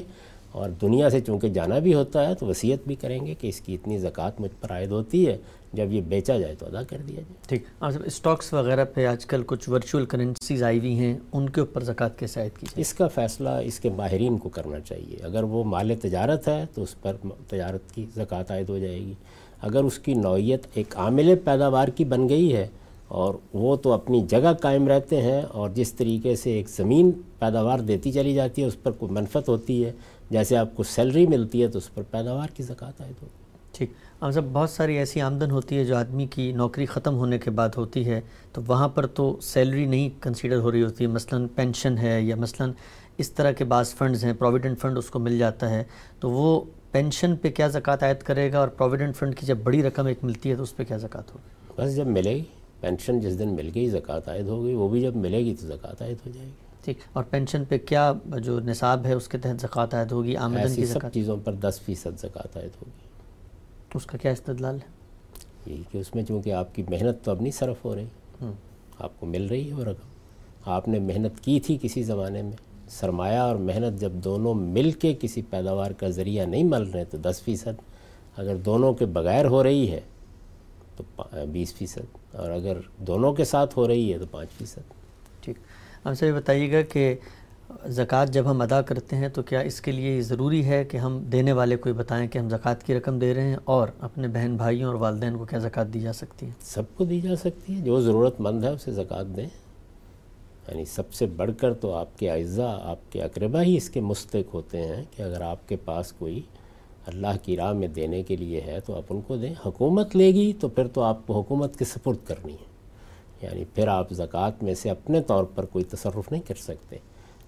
اور دنیا سے چونکہ جانا بھی ہوتا ہے تو وصیت بھی کریں گے کہ اس کی اتنی زکوٰۃ مجھ پر عائد ہوتی ہے جب یہ بیچا جائے تو ادا کر دیا جائے۔ ٹھیک۔ اور اسٹاکس وغیرہ پہ آج کل کچھ ورچوئل کرنسیز آئی ہوئی ہیں ان کے اوپر زکوٰۃ کیسے عائد کی اس کا فیصلہ اس کے ماہرین کو کرنا چاہیے۔ اگر وہ مال تجارت ہے تو اس پر تجارت کی زکوٰۃ عائد ہو جائے گی۔ اگر اس کی نوعیت ایک عامل پیداوار کی بن گئی ہے اور وہ تو اپنی جگہ قائم رہتے ہیں اور جس طریقے سے ایک زمین پیداوار دیتی چلی جاتی ہے اس پر کوئی منفت ہوتی ہے جیسے آپ کو سیلری ملتی ہے تو اس پر پیداوار کی زکوٰۃ آئے تو ٹھیک۔ ہم سب بہت ساری ایسی آمدن ہوتی ہے جو آدمی کی نوکری ختم ہونے کے بعد ہوتی ہے تو وہاں پر تو سیلری نہیں کنسیڈر ہو رہی ہوتی۔ ہے مثلا پینشن ہے یا مثلا اس طرح کے بعض فنڈز ہیں پروویڈنٹ فنڈ اس کو مل جاتا ہے۔ تو وہ پینشن پہ کیا زکوٰۃ عائد کرے گا اور پروویڈنٹ فنڈ کی جب بڑی رقم ایک ملتی ہے تو اس پہ کیا زکوٰۃ ہوگی بس جب ملے گی پینشن جس دن مل گئی زکوٰۃ عائد ہوگی وہ بھی جب ملے گی تو زکوٰۃ عائد ہو جائے گی۔ ٹھیک اور پینشن پہ کیا جو نصاب ہے اس کے تحت زکوٰۃ عائد ہوگی؟ آمدن کی سب چیزوں پر دس فیصد زکوٰۃ عائد ہوگی۔ اس کا کیا استدلال ہے؟ یہی کہ اس میں چونکہ آپ کی محنت تو اب نہیں صرف ہو رہی آپ کو مل رہی ہے وہ رقم آپ نے محنت کی تھی کسی زمانے میں سرمایہ اور محنت جب دونوں مل کے کسی پیداوار کا ذریعہ نہیں مل رہے تو دس فیصد اگر دونوں کے بغیر ہو رہی ہے تو بیس فیصد اور اگر دونوں کے ساتھ ہو رہی ہے تو پانچ فیصد۔ ہم سے بتائیے گا کہ زکوٰۃ جب ہم ادا کرتے ہیں تو کیا اس کے لیے ضروری ہے کہ ہم دینے والے کو بتائیں کہ ہم زکوٰۃ کی رقم دے رہے ہیں اور اپنے بہن بھائیوں اور والدین کو کیا زکوٰۃ دی جا سکتی ہے؟ سب کو دی جا سکتی ہے، جو ضرورت مند ہے اسے زکوٰۃ دیں۔ یعنی سب سے بڑھ کر تو آپ کے اعضاء آپ کے اقربا ہی اس کے مستق ہوتے ہیں کہ اگر آپ کے پاس کوئی اللہ کی راہ میں دینے کے لیے ہے تو آپ ان کو دیں۔ حکومت لے گی تو پھر تو آپ کو حکومت کے سپرد کرنی ہے۔ یعنی پھر آپ زکوٰۃ میں سے اپنے طور پر کوئی تصرف نہیں کر سکتے۔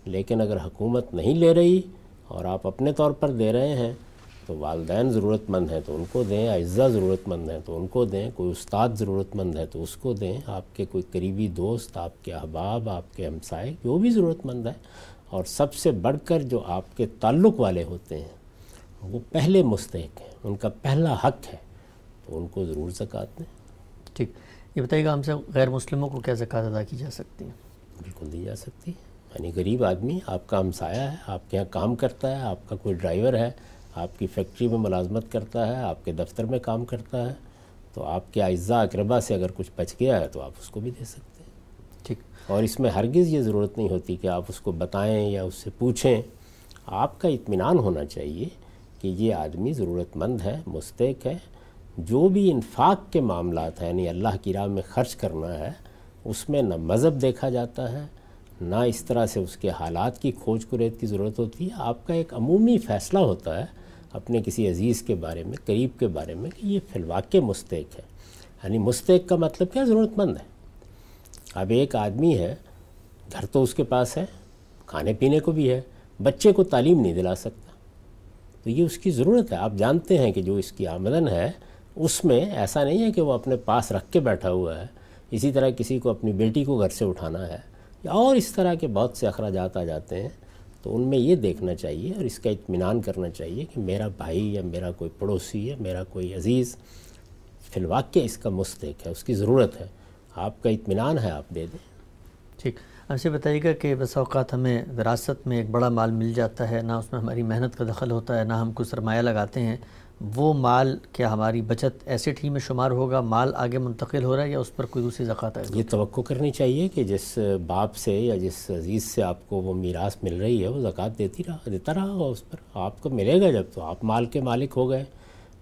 لیکن اگر حکومت نہیں لے رہی اور آپ اپنے طور پر دے رہے ہیں تو والدین ضرورت مند ہیں تو ان کو دیں اعزا ضرورت مند ہیں تو ان کو دیں، کوئی استاد ضرورت مند ہے تو اس کو دیں۔ آپ کے کوئی قریبی دوست، آپ کے احباب، آپ کے ہمسائے، جو بھی ضرورت مند ہے۔ اور سب سے بڑھ کر جو آپ کے تعلق والے ہوتے ہیں، وہ پہلے مستحق ہیں، ان کا پہلا حق ہے، تو ان کو ضرور زکوٰۃ دیں۔ ٹھیک۔ یہ بتائیے گا ہم سے غیر مسلموں کو کیا زکوٰۃ ادا کی جا سکتی ہے؟ بالکل دی جا سکتی ہے۔ یعنی غریب آدمی آپ کا ہمسایہ ہے آپ کے یہاں کام کرتا ہے آپ کا کوئی ڈرائیور ہے آپ کی فیکٹری میں ملازمت کرتا ہے آپ کے دفتر میں کام کرتا ہے تو آپ کے اعزاء اقربا سے اگر کچھ بچ گیا ہے تو آپ اس کو بھی دے سکتے ہیں۔ ٹھیک۔ اور اس میں ہرگز یہ ضرورت نہیں ہوتی کہ آپ اس کو بتائیں یا اس سے پوچھیں۔ آپ کا اطمینان ہونا چاہیے کہ یہ آدمی ضرورت مند ہے مستق ہے جو بھی انفاق کے معاملات ہیں یعنی اللہ کی راہ میں خرچ کرنا ہے، اس میں نہ مذہب دیکھا جاتا ہے، نہ اس طرح سے اس کے حالات کی کھوج کریت کی ضرورت ہوتی ہے۔ آپ کا ایک عمومی فیصلہ ہوتا ہے اپنے کسی عزیز کے بارے میں، قریب کے بارے میں، کہ یہ فی الواقع مستق ہے۔ یعنی مستق کا مطلب کیا؟ ضرورت مند ہے۔ اب ایک آدمی ہے، گھر تو اس کے پاس ہے، کھانے پینے کو بھی ہے، بچے کو تعلیم نہیں دلا سکتا۔ تو یہ اس کی ضرورت ہے۔ آپ جانتے ہیں کہ جو اس کی آمدن ہے اس میں ایسا نہیں ہے کہ وہ اپنے پاس رکھ کے بیٹھا ہوا ہے، اسی طرح کسی کو اپنی بیٹی کو گھر سے اٹھانا ہے یا اور اس طرح کے بہت سے اخراجات آ جاتے ہیں، تو ان میں یہ دیکھنا چاہیے اور اس کا اطمینان کرنا چاہیے کہ میرا بھائی یا میرا کوئی پڑوسی یا میرا کوئی عزیز فی الواقع اس کا مستق ہے، اس کی ضرورت ہے۔ آپ کا اطمینان ہے، آپ دے دیں۔ ٹھیک۔ ایسے بتائیے گا کہ بس اوقات ہمیں وراثت میں ایک بڑا مال مل جاتا ہے، نہ اس میں ہماری محنت کا دخل ہوتا ہے، نہ ہم کوئی سرمایہ لگاتے ہیں۔ وہ مال کیا ہماری بچت ایسے ہی میں شمار ہوگا مال آگے منتقل ہو رہا ہے یا اس پر کوئی دوسری زکوٰۃ ہے یہ توقع کرنی چاہیے کہ جس باپ سے یا جس عزیز سے آپ کو وہ میراث مل رہی ہے وہ زکوٰۃ دیتی رہا دیتا رہا ہوگا اس پر۔ آپ کو ملے گا جب تو آپ مال کے مالک ہو گئے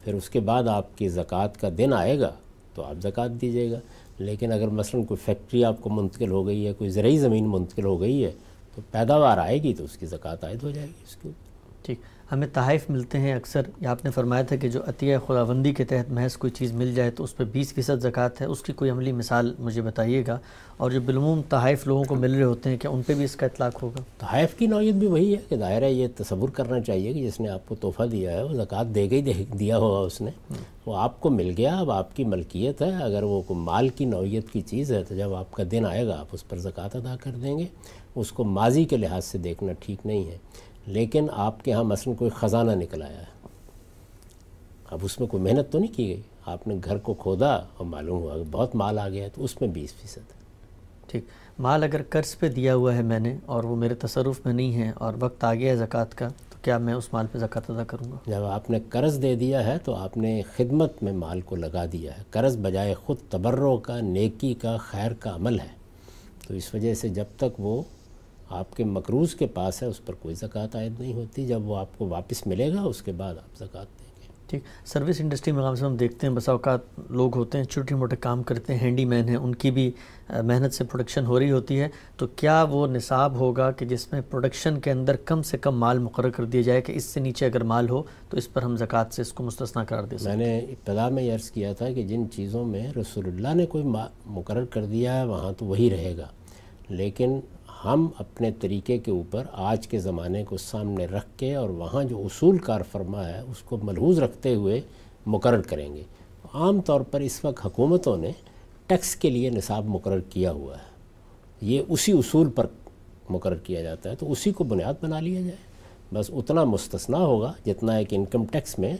پھر اس کے بعد آپ کی زکوٰۃ کا دن آئے گا تو آپ زکوٰۃ دیجیے گا۔ لیکن اگر مثلا کوئی فیکٹری آپ کو منتقل ہو گئی ہے کوئی زرعی زمین منتقل ہو گئی ہے تو پیداوار آئے گی تو اس کی زکوٰۃ عائد ہو جائے گی اس کے ٹھیک۔ ہمیں تحائف ملتے ہیں اکثر۔ یا آپ نے فرمایا تھا کہ جو عطیہ خداوندی کے تحت محض کوئی چیز مل جائے تو اس پہ بیس فیصد زکوٰۃ ہے اس کی کوئی عملی مثال مجھے بتائیے گا۔ اور جو بالعموم تحائف لوگوں کو مل رہے ہوتے ہیں کہ ان پہ بھی اس کا اطلاق ہوگا؟ تحائف کی نوعیت بھی وہی ہے کہ دائرہ یہ تصور کرنا چاہیے کہ جس نے آپ کو تحفہ دیا ہے وہ زکوٰۃ دے گئی دیا ہوگا اس نے۔ وہ آپ کو مل گیا اب آپ کی ملکیت ہے۔ اگر وہ مال کی نوعیت کی چیز ہے تو جب آپ کا دن آئے گا آپ اس پر زکوٰۃ ادا کر دیں گے۔ اس کو ماضی کے لحاظ سے دیکھنا ٹھیک نہیں ہے۔ لیکن آپ کے ہاں مثلا کوئی خزانہ نکل آیا ہے۔ اب اس میں کوئی محنت تو نہیں کی گئی۔ آپ نے گھر کو کھودا اور معلوم ہوا کہ بہت مال آ گیا تو اس میں بیس فیصد۔ ہے ٹھیک۔ مال اگر قرض پہ دیا ہوا ہے میں نے اور وہ میرے تصرف میں نہیں ہے اور وقت آ گیا ہے زکوٰۃ کا تو کیا میں اس مال پہ زکوٰۃ ادا کروں گا؟ جب آپ نے قرض دے دیا ہے تو آپ نے خدمت میں مال کو لگا دیا ہے۔ قرض بجائے خود تبروں کا نیکی کا خیر کا عمل ہے۔ تو اس وجہ سے جب تک وہ آپ کے مقروض کے پاس ہے اس پر کوئی زکوٰۃ عائد نہیں ہوتی۔ جب وہ آپ کو واپس ملے گا اس کے بعد آپ زکوٰۃ دیں گے۔ ٹھیک۔ سروس انڈسٹری میں سے ہم دیکھتے ہیں بسا اوقات لوگ ہوتے ہیں چھوٹے موٹے کام کرتے ہیں ہینڈی مین ہیں ان کی بھی محنت سے پروڈکشن ہو رہی ہوتی ہے۔ تو کیا وہ نصاب ہوگا کہ جس میں پروڈکشن کے اندر کم سے کم مال مقرر کر دیا جائے کہ اس سے نیچے اگر مال ہو تو اس پر ہم زکوٰۃ سے اس کو مستثنا قرار دے میں نے ابتدا میں عرض کیا تھا کہ جن چیزوں میں رسول اللہ نے کوئی مقرر کر دیا ہے وہاں تو وہی رہے گا۔ لیکن ہم اپنے طریقے کے اوپر آج کے زمانے کو سامنے رکھ کے اور وہاں جو اصول کار فرما ہے، اس کو ملحوظ رکھتے ہوئے مقرر کریں گے۔ عام طور پر اس وقت حکومتوں نے ٹیکس کے لیے نصاب مقرر کیا ہوا ہے۔ یہ اسی اصول پر مقرر کیا جاتا ہے، تو اسی کو بنیاد بنا لیا جائے۔ بس اتنا مستثنا ہوگا جتنا ایک انکم ٹیکس میں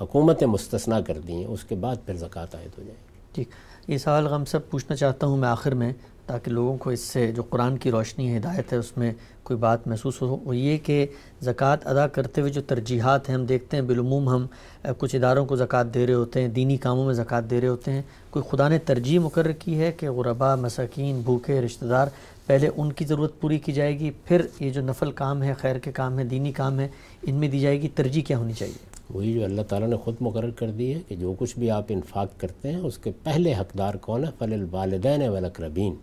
حکومتیں مستثنا کر دی ہیں اس کے بعد پھر زکوٰۃ عائد ہو جائے۔ ٹھیک۔ یہ سوال غم سب پوچھنا چاہتا ہوں میں آخر میں۔ تاکہ لوگوں کو اس سے جو قرآن کی روشنی ہے ہدایت ہے، اس میں کوئی بات محسوس ہو۔ وہ یہ کہ زکوٰۃ ادا کرتے ہوئے جو ترجیحات ہیں، ہم دیکھتے ہیں بالعموم ہم کچھ اداروں کو زکوٰۃ دے رہے ہوتے ہیں، دینی کاموں میں زکوٰۃ دے رہے ہوتے ہیں۔ کوئی خدا نے ترجیح مقرر کی ہے کہ غربا، مساکین، بھوکے، رشتہ دار، پہلے ان کی ضرورت پوری کی جائے گی، پھر یہ جو نفل کام ہے، خیر کے کام ہے، دینی کام ہے، ان میں دی جائے گی ترجیح کیا ہونی چاہیے؟ وہی جو اللہ تعالیٰ نے خود مقرر کر دی ہے کہ جو کچھ بھی آپ انفاق کرتے ہیں، اس کے پہلے حقدار کون ہے؟ فل الوالدین والاقربین۔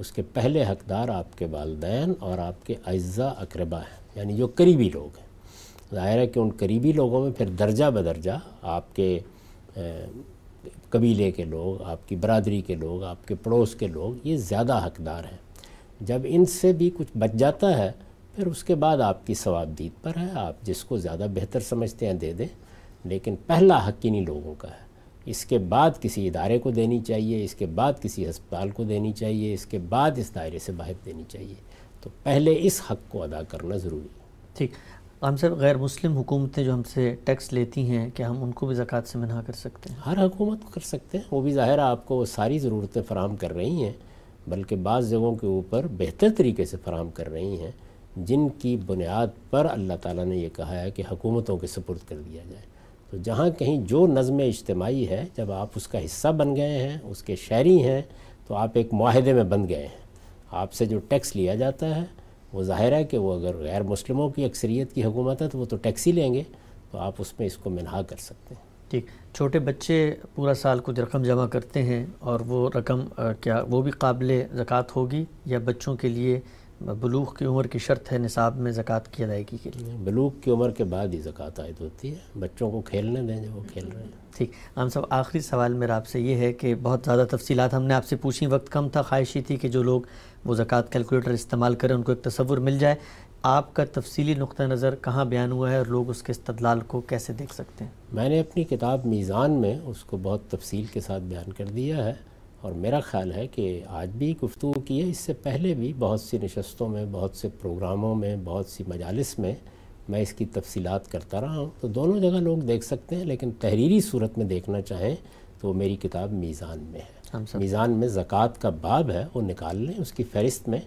اس کے پہلے حقدار آپ کے والدین اور آپ کے اعزاء اقربا ہیں یعنی جو قریبی لوگ ہیں۔ ظاہر ہے کہ ان قریبی لوگوں میں پھر درجہ بدرجہ آپ کے قبیلے کے لوگ، آپ کی برادری کے لوگ، آپ کے پڑوس کے لوگ یہ زیادہ حقدار ہیں۔ جب ان سے بھی کچھ بچ جاتا ہے، پھر اس کے بعد آپ کی ثواب دید پر ہے، آپ جس کو زیادہ بہتر سمجھتے ہیں دے دیں۔ لیکن پہلا حق انہی لوگوں کا ہے۔ اس کے بعد کسی ادارے کو دینی چاہیے اس کے بعد کسی ہسپتال کو دینی چاہیے اس کے بعد اس دائرے سے باہر دینی چاہیے۔ تو پہلے اس حق کو ادا کرنا ضروری ہے۔ ٹھیک۔ ہم صاحب غیر مسلم حکومتیں جو ہم سے ٹیکس لیتی ہیں کہ ہم ان کو بھی زکوٰۃ سے منع کر سکتے ہیں؟ ہر حکومت کو کر سکتے ہیں۔ وہ بھی ظاہر آپ کو ساری ضرورتیں فراہم کر رہی ہیں بلکہ بعض جگہوں کے اوپر بہتر طریقے سے فراہم کر رہی ہیں جن کی بنیاد پر اللہ تعالیٰ نے یہ کہا ہے کہ حکومتوں کے سپرد کر دیا جائے۔ تو جہاں کہیں جو نظم اجتماعی ہے، جب آپ اس کا حصہ بن گئے ہیں، اس کے شہری ہیں، تو آپ ایک معاہدے میں بن گئے ہیں۔ آپ سے جو ٹیکس لیا جاتا ہے، وہ ظاہر ہے کہ وہ اگر غیر مسلموں کی اکثریت کی حکومت ہے، تو وہ تو ٹیکس ہی لیں گے، تو آپ اس میں اس کو منہا کر سکتے ہیں۔ ٹھیک۔ چھوٹے بچے پورا سال کچھ رقم جمع کرتے ہیں اور وہ رقم کیا وہ بھی قابل زکوٰۃ ہوگی یا بچوں کے لیے بلوغ کی عمر کی شرط ہے نصاب میں زکوٰۃ کی ادائیگی کے لیے؟ بلوغ کی عمر کے بعد ہی زکوٰۃ عائد ہوتی ہے۔ بچوں کو کھیلنے دیں جو وہ کھیل رہے ہیں۔ ٹھیک۔ ہم سب آخری سوال میرا آپ سے یہ ہے کہ بہت زیادہ تفصیلات ہم نے آپ سے پوچھی وقت کم تھا خواہشی تھی کہ جو لوگ وہ زکوٰۃ کیلکولیٹر استعمال کریں ان کو ایک تصور مل جائے۔ آپ کا تفصیلی نقطہ نظر کہاں بیان ہوا ہے اور لوگ اس کے استدلال کو کیسے دیکھ سکتے ہیں؟ میں نے اپنی کتاب میزان میں اس کو بہت تفصیل کے ساتھ بیان کر دیا ہے۔ اور میرا خیال ہے کہ آج بھی گفتگو کی ہے۔ اس سے پہلے بھی بہت سی نشستوں میں بہت سے پروگراموں میں بہت سی مجالس میں میں اس کی تفصیلات کرتا رہا ہوں۔ تو دونوں جگہ لوگ دیکھ سکتے ہیں لیکن تحریری صورت میں دیکھنا چاہیں تو وہ میری کتاب میزان میں ہے۔ میزان میں زکوٰۃ کا باب ہے وہ نکال لیں۔ اس کی فہرست میں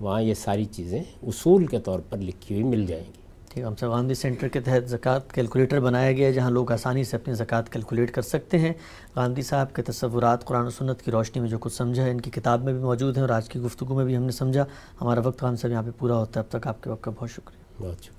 وہاں یہ ساری چیزیں اصول کے طور پر لکھی ہوئی مل جائیں گی۔ ہم سب گاندھی سینٹر کے تحت زکوٰۃ کیلکولیٹر بنایا گیا ہے، جہاں لوگ آسانی سے اپنی زکوٰۃ کیلکولیٹ کر سکتے ہیں۔ گاندھی صاحب کے تصورات قرآن و سنت کی روشنی میں جو کچھ سمجھا ہے، ان کی کتاب میں بھی موجود ہیں اور آج کی گفتگو میں بھی ہم نے سمجھا۔ ہمارا وقت ہم صاحب یہاں پہ پورا ہوتا ہے۔ اب تک آپ کے وقت کا بہت شکریہ۔ بہت شکریہ۔